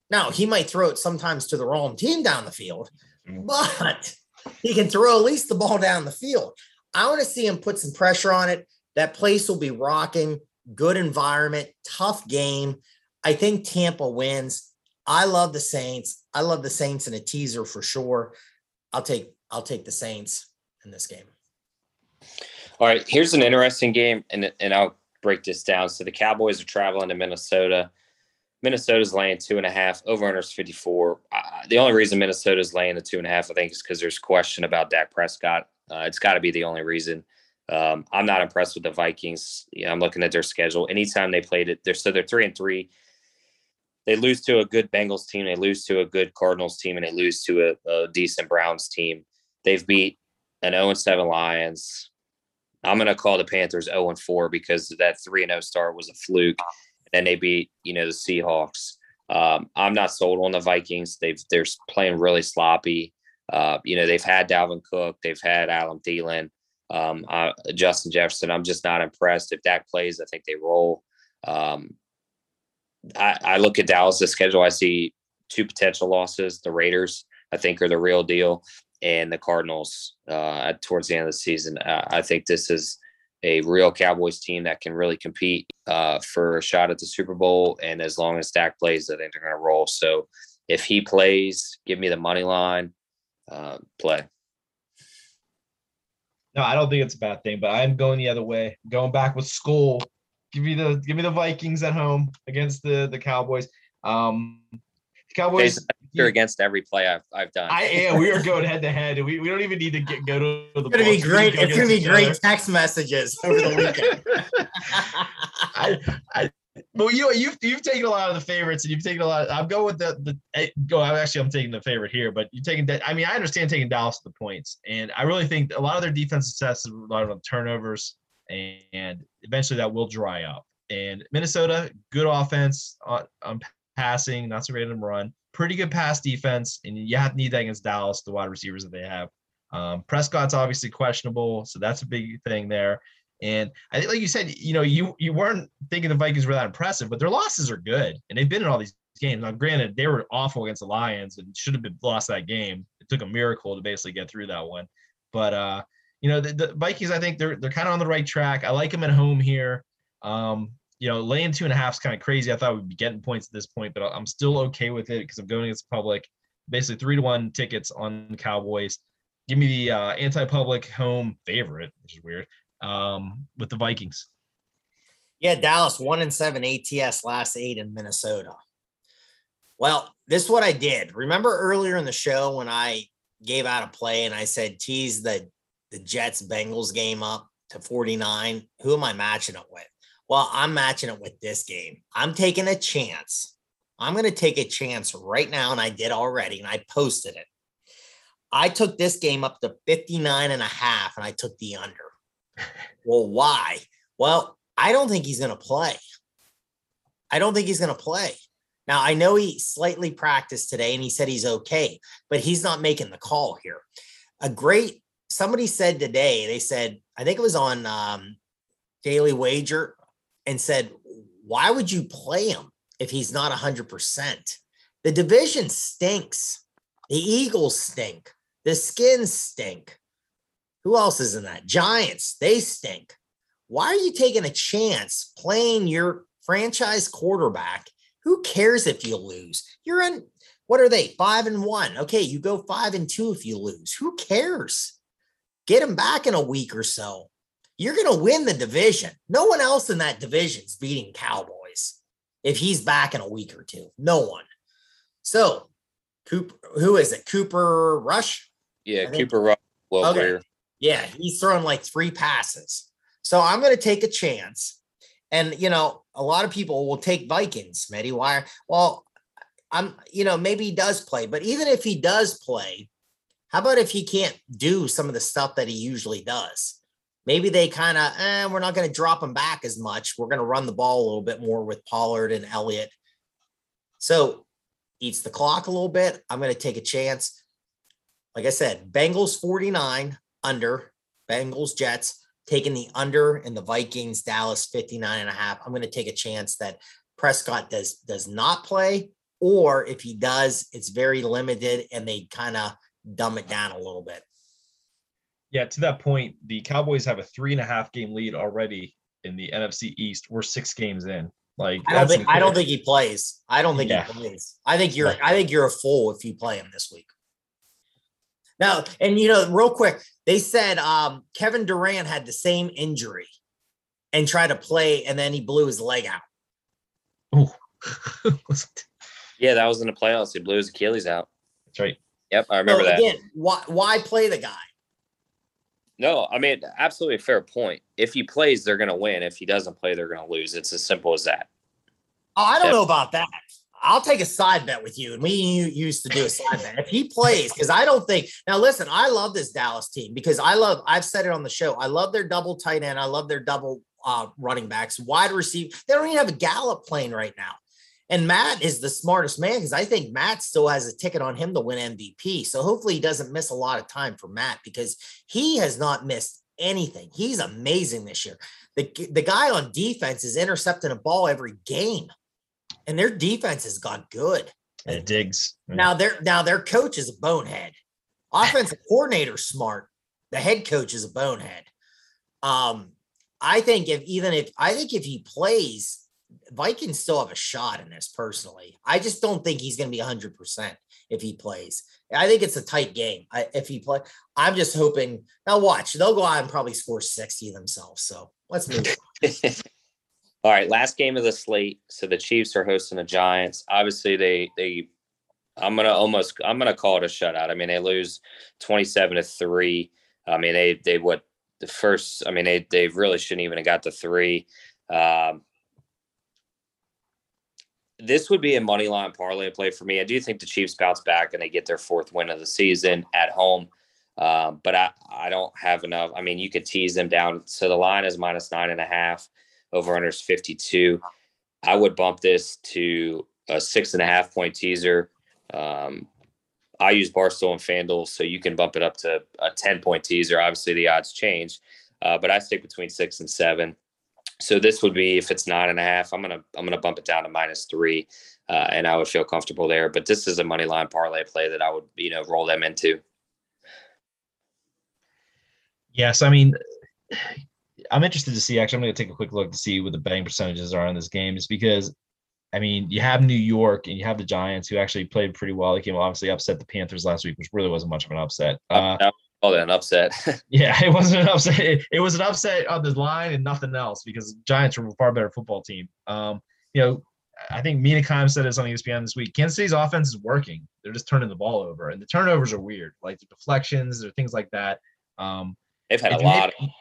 S3: Now he might throw it sometimes to the wrong team down the field, mm. but he can throw at least the ball down the field. I want to see him put some pressure on it. That place will be rocking. Good environment, tough game. I think Tampa wins. I love the Saints. I love the Saints in a teaser for sure. I'll take I'll take the Saints in this game.
S1: All right, here's an interesting game, and and I'll break this down. So the Cowboys are traveling to Minnesota. Minnesota's laying two and a half. Over under is 54. Uh, the only reason Minnesota's laying the two and a half, I think, is because there's a question about Dak Prescott. Uh, it's got to be the only reason. Um, I'm not impressed with the Vikings. You know, I'm looking at their schedule. Anytime they played it, they're so they're three and three. They lose to a good Bengals team, they lose to a good Cardinals team, and they lose to a, a decent Browns team. They've beat an 0 7 Lions. I'm going to call the Panthers 0 and 4 because that 3 and 0 start was a fluke. And then they beat, you know, the Seahawks. Um, I'm not sold on the Vikings. They've they're playing really sloppy. Uh, you know, they've had Dalvin Cook, they've had Adam Thielen, um, uh, Justin Jefferson. I'm just not impressed. If Dak plays, I think they roll. Um, I, I look at Dallas' schedule. I see two potential losses. The Raiders, I think, are the real deal, and the Cardinals uh, towards the end of the season. Uh, I think this is a real Cowboys team that can really compete uh, for a shot at the Super Bowl. And as long as Dak plays, I think they're going to roll. So if he plays, give me the money line. Uh, play.
S2: No, I don't think it's a bad thing, but I'm going the other way. Going back with school. Give me the give me the Vikings at home against the the Cowboys. Um Cowboys
S1: you're against every play I've, I've done.
S2: I am. We are going head to head. We, we don't even need to get go to the.
S3: It's gonna be great. It's gonna be great text messages over the weekend.
S2: I, I, well, you you've you've taken a lot of the favorites, and you've taken a lot. Of, I'm going with the the eh, go. Actually, I'm taking the favorite here, but you're taking that. I mean, I understand taking Dallas to the points, and I really think a lot of their defensive success is a lot of turnovers, and, and eventually that will dry up. And Minnesota, good offense on, on passing, not so great on run pretty good pass defense, and you have to need that against Dallas, the wide receivers that they have. Um, Prescott's obviously questionable, so that's a big thing there. And I think, like you said, you know, you you weren't thinking the Vikings were that impressive, but their losses are good, and they've been in all these games. Now, granted, they were awful against the Lions and should have been lost that game. It took a miracle to basically get through that one. But uh, you know, the, the Vikings, I think they're they're kind of on the right track. I like them at home here. Um, you know, laying two and a half is kind of crazy. I thought we'd be getting points at this point, but I'm still okay with it because I'm going against the public. Basically, three to one tickets on the Cowboys. Give me the uh, anti-public home favorite, which is weird, um, with the Vikings.
S3: Yeah, Dallas one and seven ATS last eight in Minnesota. Well, this is what I did. Remember earlier in the show when I gave out a play and I said tease the the Jets Bengals game up to 49. Who am I matching it with? Well, I'm matching it with this game. I'm taking a chance. I'm going to take a chance right now, and I did already, and I posted it. I took this game up to 59 and a half, and I took the under. Well, why? Well, I don't think he's going to play. I don't think he's going to play. Now, I know he slightly practiced today and he said he's okay, but he's not making the call here. A great somebody said today, they said, I think it was on um, Daily Wager and said, why would you play him if he's not 100%? The division stinks. The Eagles stink. The Skins stink. Who else is in that? Giants, they stink. Why are you taking a chance playing your franchise quarterback? Who cares if you lose? You're in, what are they? Five and one. Okay, you go five and two if you lose. Who cares? Get him back in a week or so you're going to win the division. No one else in that division is beating Cowboys if he's back in a week or two. No one. So, Cooper, who is it? Cooper Rush?
S1: Yeah, Cooper Rush. Well, okay.
S3: Yeah, he's throwing like three passes. So I'm going to take a chance. And, you know, a lot of people will take Vikings, Smitty. Why? Well, I'm, you know, maybe he does play, but even if he does play, how about if he can't do some of the stuff that he usually does? maybe they kind of, eh, we're not going to drop him back as much. We're going to run the ball a little bit more with Pollard and Elliott. So eats the clock a little bit. I'm going to take a chance. Like I said, Bengals 49 under, Bengals Jets taking the under and the Vikings Dallas 59 and a half. I'm going to take a chance that Prescott does does not play or if he does, it's very limited and they kind of dumb it down a little bit.
S2: Yeah, to that point, the Cowboys have a three and a half game lead already in the NFC East. We're six games in. Like
S3: I don't think I don't think he plays. I don't think yeah. he plays. I think you're. I think you're a fool if you play him this week. Now, and you know, real quick, they said um, Kevin Durant had the same injury and tried to play, and then he blew his leg out.
S2: Oh,
S1: yeah, that was in the playoffs. He blew his Achilles out.
S2: That's right.
S1: Yep, I remember so, that. Again,
S3: why why play the guy?
S1: No, I mean, absolutely fair point. If he plays, they're going to win. If he doesn't play, they're going to lose. It's as simple as that.
S3: Oh, I don't know about that. I'll take a side bet with you. And we used to do a side bet. If he plays, because I don't think now listen, I love this Dallas team because I love, I've said it on the show. I love their double tight end. I love their double uh, running backs, wide receiver. They don't even have a Gallup playing right now. And Matt is the smartest man because I think Matt still has a ticket on him to win MVP. So hopefully he doesn't miss a lot of time for Matt because he has not missed anything. He's amazing this year. The, the guy on defense is intercepting a ball every game and their defense has got good.
S2: It digs.
S3: Now their now their coach is a bonehead. Offensive coordinator smart. The head coach is a bonehead. Um, I think if even if I think if he plays, Vikings still have a shot in this personally. I just don't think he's going to be 100% if he plays. I think it's a tight game. I, if he play, I'm just hoping. Now watch, they'll go out and probably score 60 themselves. So let's move.
S1: All right, last game of the slate. So the Chiefs are hosting the Giants. Obviously, they they I'm gonna almost I'm gonna call it a shutout. I mean, they lose 27 to three. I mean, they they what the first. I mean, they they really shouldn't even have got the three. Um, this would be a money line parlay play for me. I do think the Chiefs bounce back and they get their fourth win of the season at home. Um, but I, I don't have enough. I mean, you could tease them down. So the line is minus nine and a half over unders 52. I would bump this to a six and a half point teaser. Um, I use Barstool and FanDuel, so you can bump it up to a 10 point teaser. Obviously, the odds change, uh, but I stick between six and seven. So this would be if it's nine and a half, I'm gonna I'm gonna bump it down to minus three, uh, and I would feel comfortable there. But this is a money line parlay play that I would you know roll them into.
S2: Yes, I mean I'm interested to see. Actually, I'm going to take a quick look to see what the betting percentages are on this game, Is because. I mean, you have New York and you have the Giants, who actually played pretty well. They came obviously upset the Panthers last week, which really wasn't much of an upset. Uh,
S1: oh, an upset.
S2: yeah, it wasn't an upset. It, it, was an upset on the line and nothing else because Giants are a far better football team. Um, you know, I think Mina Kimes said this on ESPN this week. Kansas City's offense is working. They're just turning the ball over, and the turnovers are weird, like the deflections or things like that. Um,
S1: They've had a lot. Maybe,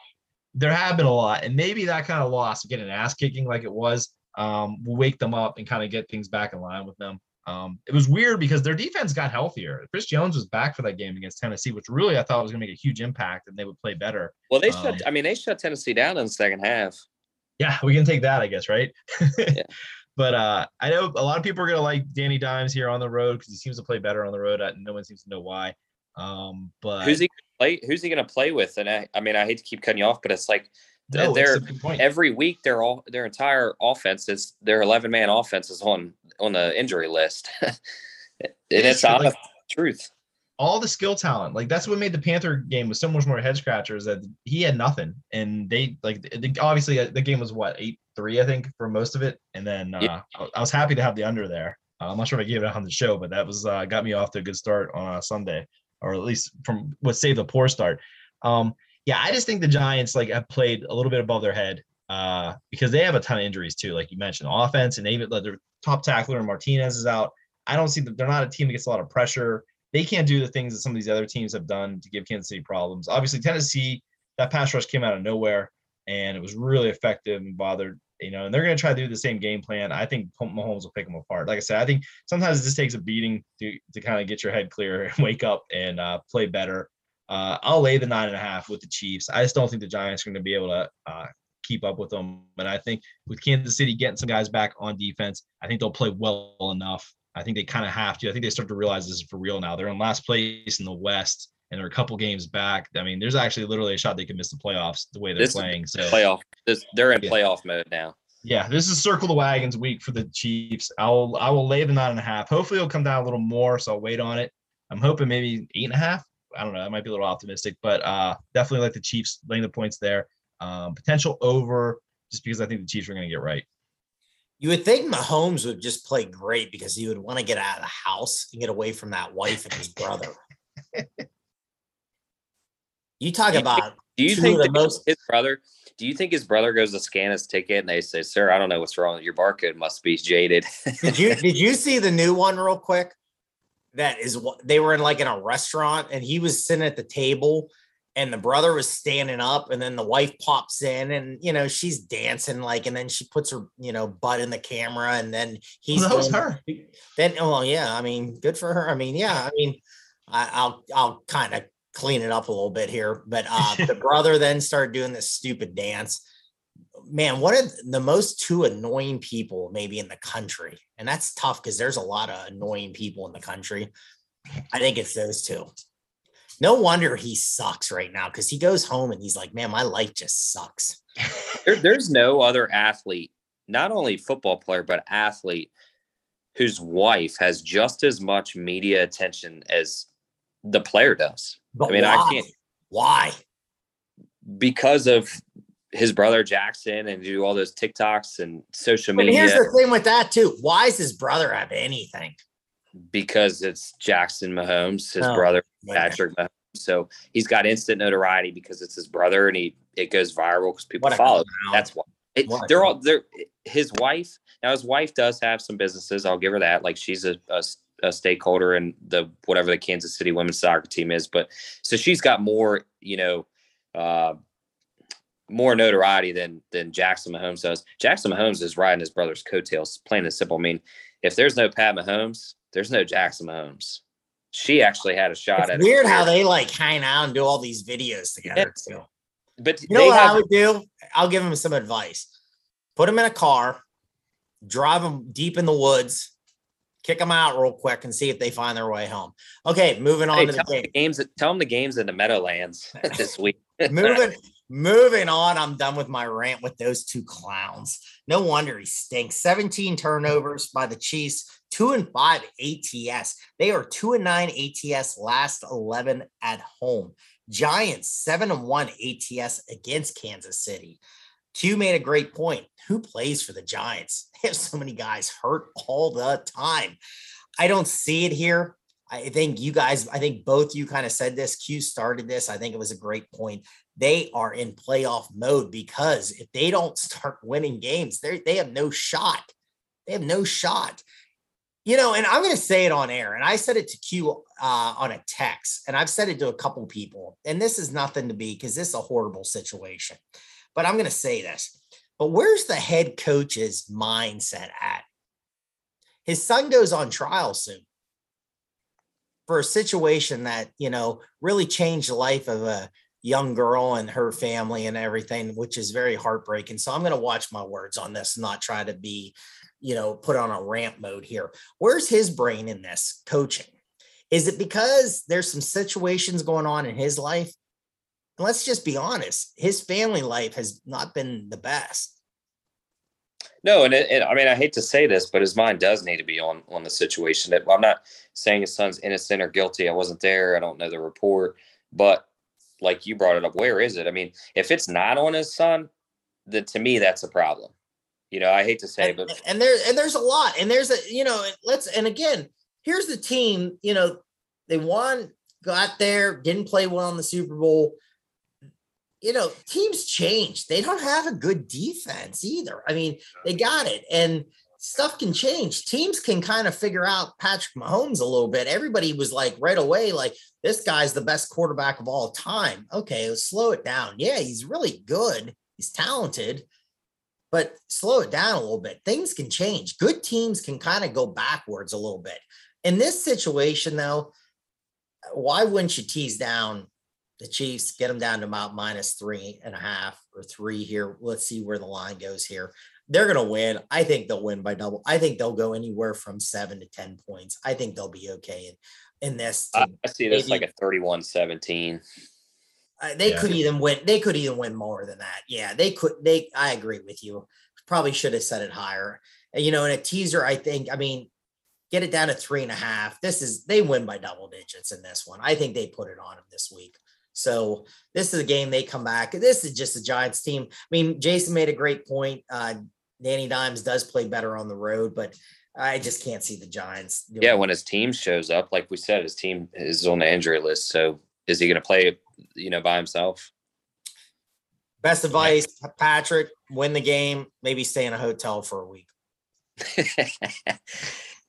S2: there have been a lot, and maybe that kind of loss, getting an ass kicking like it was, um, will wake them up and kind of get things back in line with them. Um, it was weird because their defense got healthier. Chris Jones was back for that game against Tennessee, which really I thought was going to make a huge impact and they would play better.
S1: Well, they um, shut. I mean, they shut Tennessee down in the second half.
S2: Yeah, we can take that, I guess, right? yeah. But uh, I know a lot of people are going to like Danny Dimes here on the road because he seems to play better on the road. And no one seems to know why. Um, but
S1: who's he play? Who's he going to play with? And I, I mean, I hate to keep cutting you off, but it's like no, they're every week they're all their entire offense is their 11 man offense is on on the injury list and it's honest like, truth
S2: all the skill talent like that's what made the panther game was so much more head scratchers that he had nothing and they like obviously uh, the game was what eight three i think for most of it and then uh, yeah. i was happy to have the under there uh, i'm not sure if i gave it on the show but that was uh, got me off to a good start on a sunday or at least from what saved the poor start um yeah, I just think the Giants like have played a little bit above their head uh, because they have a ton of injuries too, like you mentioned, offense and even their top tackler and Martinez is out. I don't see that they're not a team that gets a lot of pressure. They can't do the things that some of these other teams have done to give Kansas City problems. Obviously, Tennessee, that pass rush came out of nowhere and it was really effective and bothered, you know, and they're going to try to do the same game plan. I think Mahomes will pick them apart. Like I said, I think sometimes it just takes a beating to, to kind of get your head clear and wake up and uh, play better. Uh, I'll lay the nine and a half with the Chiefs. I just don't think the Giants are going to be able to uh, keep up with them. But I think with Kansas City getting some guys back on defense, I think they'll play well enough. I think they kind of have to. I think they start to realize this is for real now. They're in last place in the West, and they're a couple games back. I mean, there's actually literally a shot they could miss the playoffs the way they're this playing. So
S1: playoff, this, they're in yeah. playoff mode now.
S2: Yeah, this is circle the wagons week for the Chiefs. I'll I will lay the nine and a half. Hopefully, it'll come down a little more, so I'll wait on it. I'm hoping maybe eight and a half. I don't know. That might be a little optimistic, but uh, definitely like the Chiefs laying the points there. Um, potential over just because I think the Chiefs are going to get right.
S3: You would think Mahomes would just play great because he would want to get out of the house and get away from that wife and his brother. You talk about.
S1: do you think most- his brother? Do you think his brother goes to scan his ticket and they say, "Sir, I don't know what's wrong. With your barcode must be jaded."
S3: did you Did you see the new one real quick? that is what they were in like in a restaurant and he was sitting at the table and the brother was standing up and then the wife pops in and you know she's dancing like and then she puts her you know butt in the camera and then he's
S2: Well, that was
S3: doing-
S2: her.
S3: then well yeah i mean good for her i mean yeah i mean I, i'll i'll kind of clean it up a little bit here but uh the brother then started doing this stupid dance. Man what are the most two annoying people maybe in the country and that's tough because there's a lot of annoying people in the country. I think it's those two. No wonder he sucks right now because he goes home and he's like man my life just sucks.
S1: There, there's no other athlete, not only football player, but athlete whose wife has just as much media attention as the player does.
S3: But
S1: I mean, I can't
S3: why
S1: because of his brother Jackson and do all those TikToks and social
S3: But
S1: media
S3: here's the thing with that too. Why does his brother have anything?
S1: because it's Jackson Mahomes, his
S3: Oh,
S1: brother
S3: man.
S1: Patrick Mahomes. So he's got instant notoriety because it's his brother and he it goes viral because people follow. him. That's why. It, they're all they're his wife. Now his wife does have some businesses. I'll give her that. Like she's a, a, a stakeholder in the whatever the Kansas City women's soccer team is. But so she's got more, you know, uh, more notoriety than than Jackson Mahomes does. Jackson Mahomes is riding his brother's coattails, plain and simple. I mean, if there's no Pat Mahomes, there's no Jackson Mahomes. She actually had a shot at
S3: It's
S1: it.
S3: weird how they like hang out and do all these videos together too.
S1: but
S3: You know what I
S1: have
S3: would do? I'll give him some advice. Put him in a car, drive him deep in the woods, kick them out real quick, and see if they find their way home. Okay, moving on
S1: Hey,
S3: to the game.
S1: the games. Tell them the games in the Meadowlands this week.
S3: moving moving on i'm done with my rant with those two clowns no wonder he stinks 17 turnovers by the chiefs two and five ats they are two and nine ats last 11 at home giants seven and one ats against kansas city Q made a great point. Who plays for the Giants? They have so many guys hurt all the time. I don't see it here. I think you guys, I think both you kind of said this. Q started this. I think it was a great point. They are in playoff mode because if they don't start winning games, they have no shot. They have no shot. You know, and I'm going to say it on air, and I said it to Q uh, on a text, and I've said it to a couple people, and this is nothing to be because this is a horrible situation. But I'm going to say this. But where's the head coach's mindset at? His son goes on trial soon for a situation that, you know, really changed the life of a young girl and her family and everything, which is very heartbreaking. So I'm going to watch my words on this, and not try to be, you know, put on a rant mode here. Where's his brain in this coaching? Is it because there's some situations going on in his life? Let's just be honest, his family life has not been the best.
S1: No, and, it, and I mean, I hate to say this, but his mind does need to be on on the situation. That I'm not saying his son's innocent or guilty. I wasn't there. I don't know the report, but like you brought it up, where is it? I mean, if it's not on his son, then to me that's a problem. You know, I hate to say,
S3: and,
S1: but
S3: and there and there's a lot and there's a you know let's and again here's the team you know they won got there didn't play well in the super bowl you know teams change. They don't have a good defense either. I mean they got it and stuff can change. Teams can kind of figure out patrick mahomes a little bit. Everybody was like right away like this guy's the best quarterback of all time. Okay slow it down. Yeah he's really good. He's talented but slow it down a little bit. Things can change. Good teams can kind of go backwards a little bit. In this situation, though, why wouldn't you tease down the Chiefs, get them down to about minus three and a half or three here? Let's see where the line goes here. They're going to win. I think they'll win by double. I think they'll go anywhere from seven to 10 points. I think they'll be okay in, in this.
S1: I, I see this
S3: maybe-
S1: like a 31-17.
S3: uh, they
S2: Yeah.
S3: could even win. They could even win more than that. Yeah, they could. They. I agree with you. Probably should have set it higher. And, you know, in a teaser, I think. I mean, get it down to three and a half. This is they win by double digits in this one. I think they put it on them this week. So this is a game they come back. This is just a Giants team. I mean, Jason made a great point. Uh, Danny Dimes does play better on the road, but I just can't see the Giants. doing
S1: Yeah, when his team shows up, like we said, his team is on the injury list. So is he going to play, you know, by himself?
S3: Best advice, Patrick, win the game, maybe stay in a hotel for a week.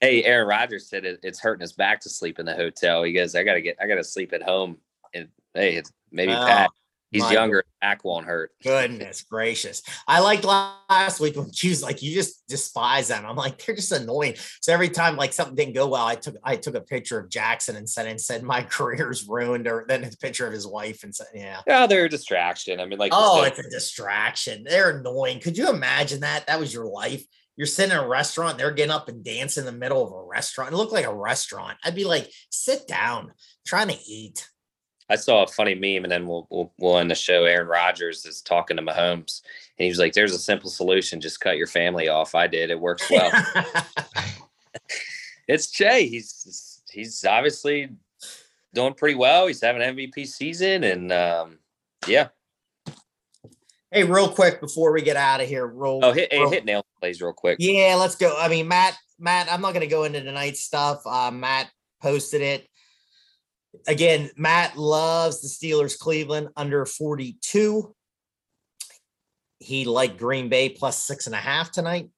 S1: hey, Aaron Rodgers said it, it's hurting his back to sleep in the hotel. He goes, I gotta get, I gotta sleep at home. And hey, it's, Maybe Pat. He's younger. Pack won't hurt.
S3: Goodness gracious. I liked last week when Q was like, you just despise them. I'm like, they're just annoying. So every time like something didn't go well, I took I took a picture of Jackson and said and said my career's ruined, or then a picture of his wife and said, Yeah.
S1: Yeah, they're a distraction. I mean, like,
S3: Oh, it's a distraction. They're annoying. Could you imagine that? That was your life. You're sitting in a restaurant, they're getting up and dancing in the middle of a restaurant. It looked like a restaurant. I'd be like, sit down, I'm trying to eat.
S1: I saw a funny meme, and then we'll, we'll we'll end the show. Aaron Rodgers is talking to Mahomes, and he was like, "There's a simple solution: just cut your family off." I did. It works well. it's Jay. He's he's obviously doing pretty well. He's having an MVP season, and um, yeah.
S3: hey, real quick before we get out of here, real
S1: Oh, hit hey, hit nail plays real quick.
S3: Yeah, let's go. I mean, Matt, Matt, I'm not going to go into tonight's stuff. Uh, Matt posted it. Again, Matt loves the Steelers Cleveland under 42. He liked Green Bay plus six and a half tonight.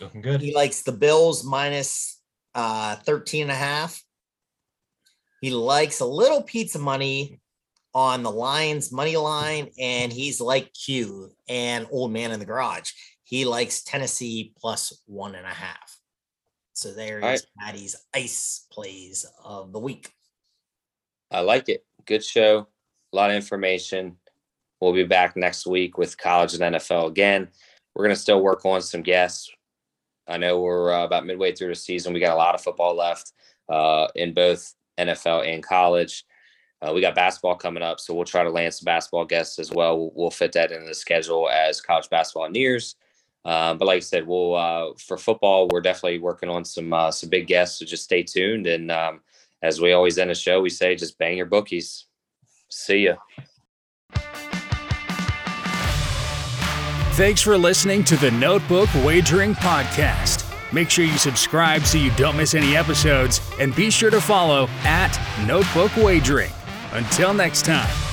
S2: Looking good.
S3: He likes the Bills minus uh 13 and a half. He likes a little pizza money on the Lions money line, and he's like Q and old man in the garage. He likes Tennessee plus one and a half. So there is All Maddie's ice plays of the week.
S1: I like it. Good show. A lot of information. We'll be back next week with college and NFL again. We're going to still work on some guests. I know we're uh, about midway through the season. We got a lot of football left uh, in both NFL and college. Uh, we got basketball coming up, so we'll try to land some basketball guests as well. We'll, we'll fit that into the schedule as college basketball nears. Um, but like I said, we'll uh, for football, we're definitely working on some uh, some big guests. So just stay tuned. And um, as we always end a show, we say just bang your bookies. See ya.
S4: Thanks for listening to the Notebook Wagering Podcast. Make sure you subscribe so you don't miss any episodes, and be sure to follow at Notebook Wagering. Until next time.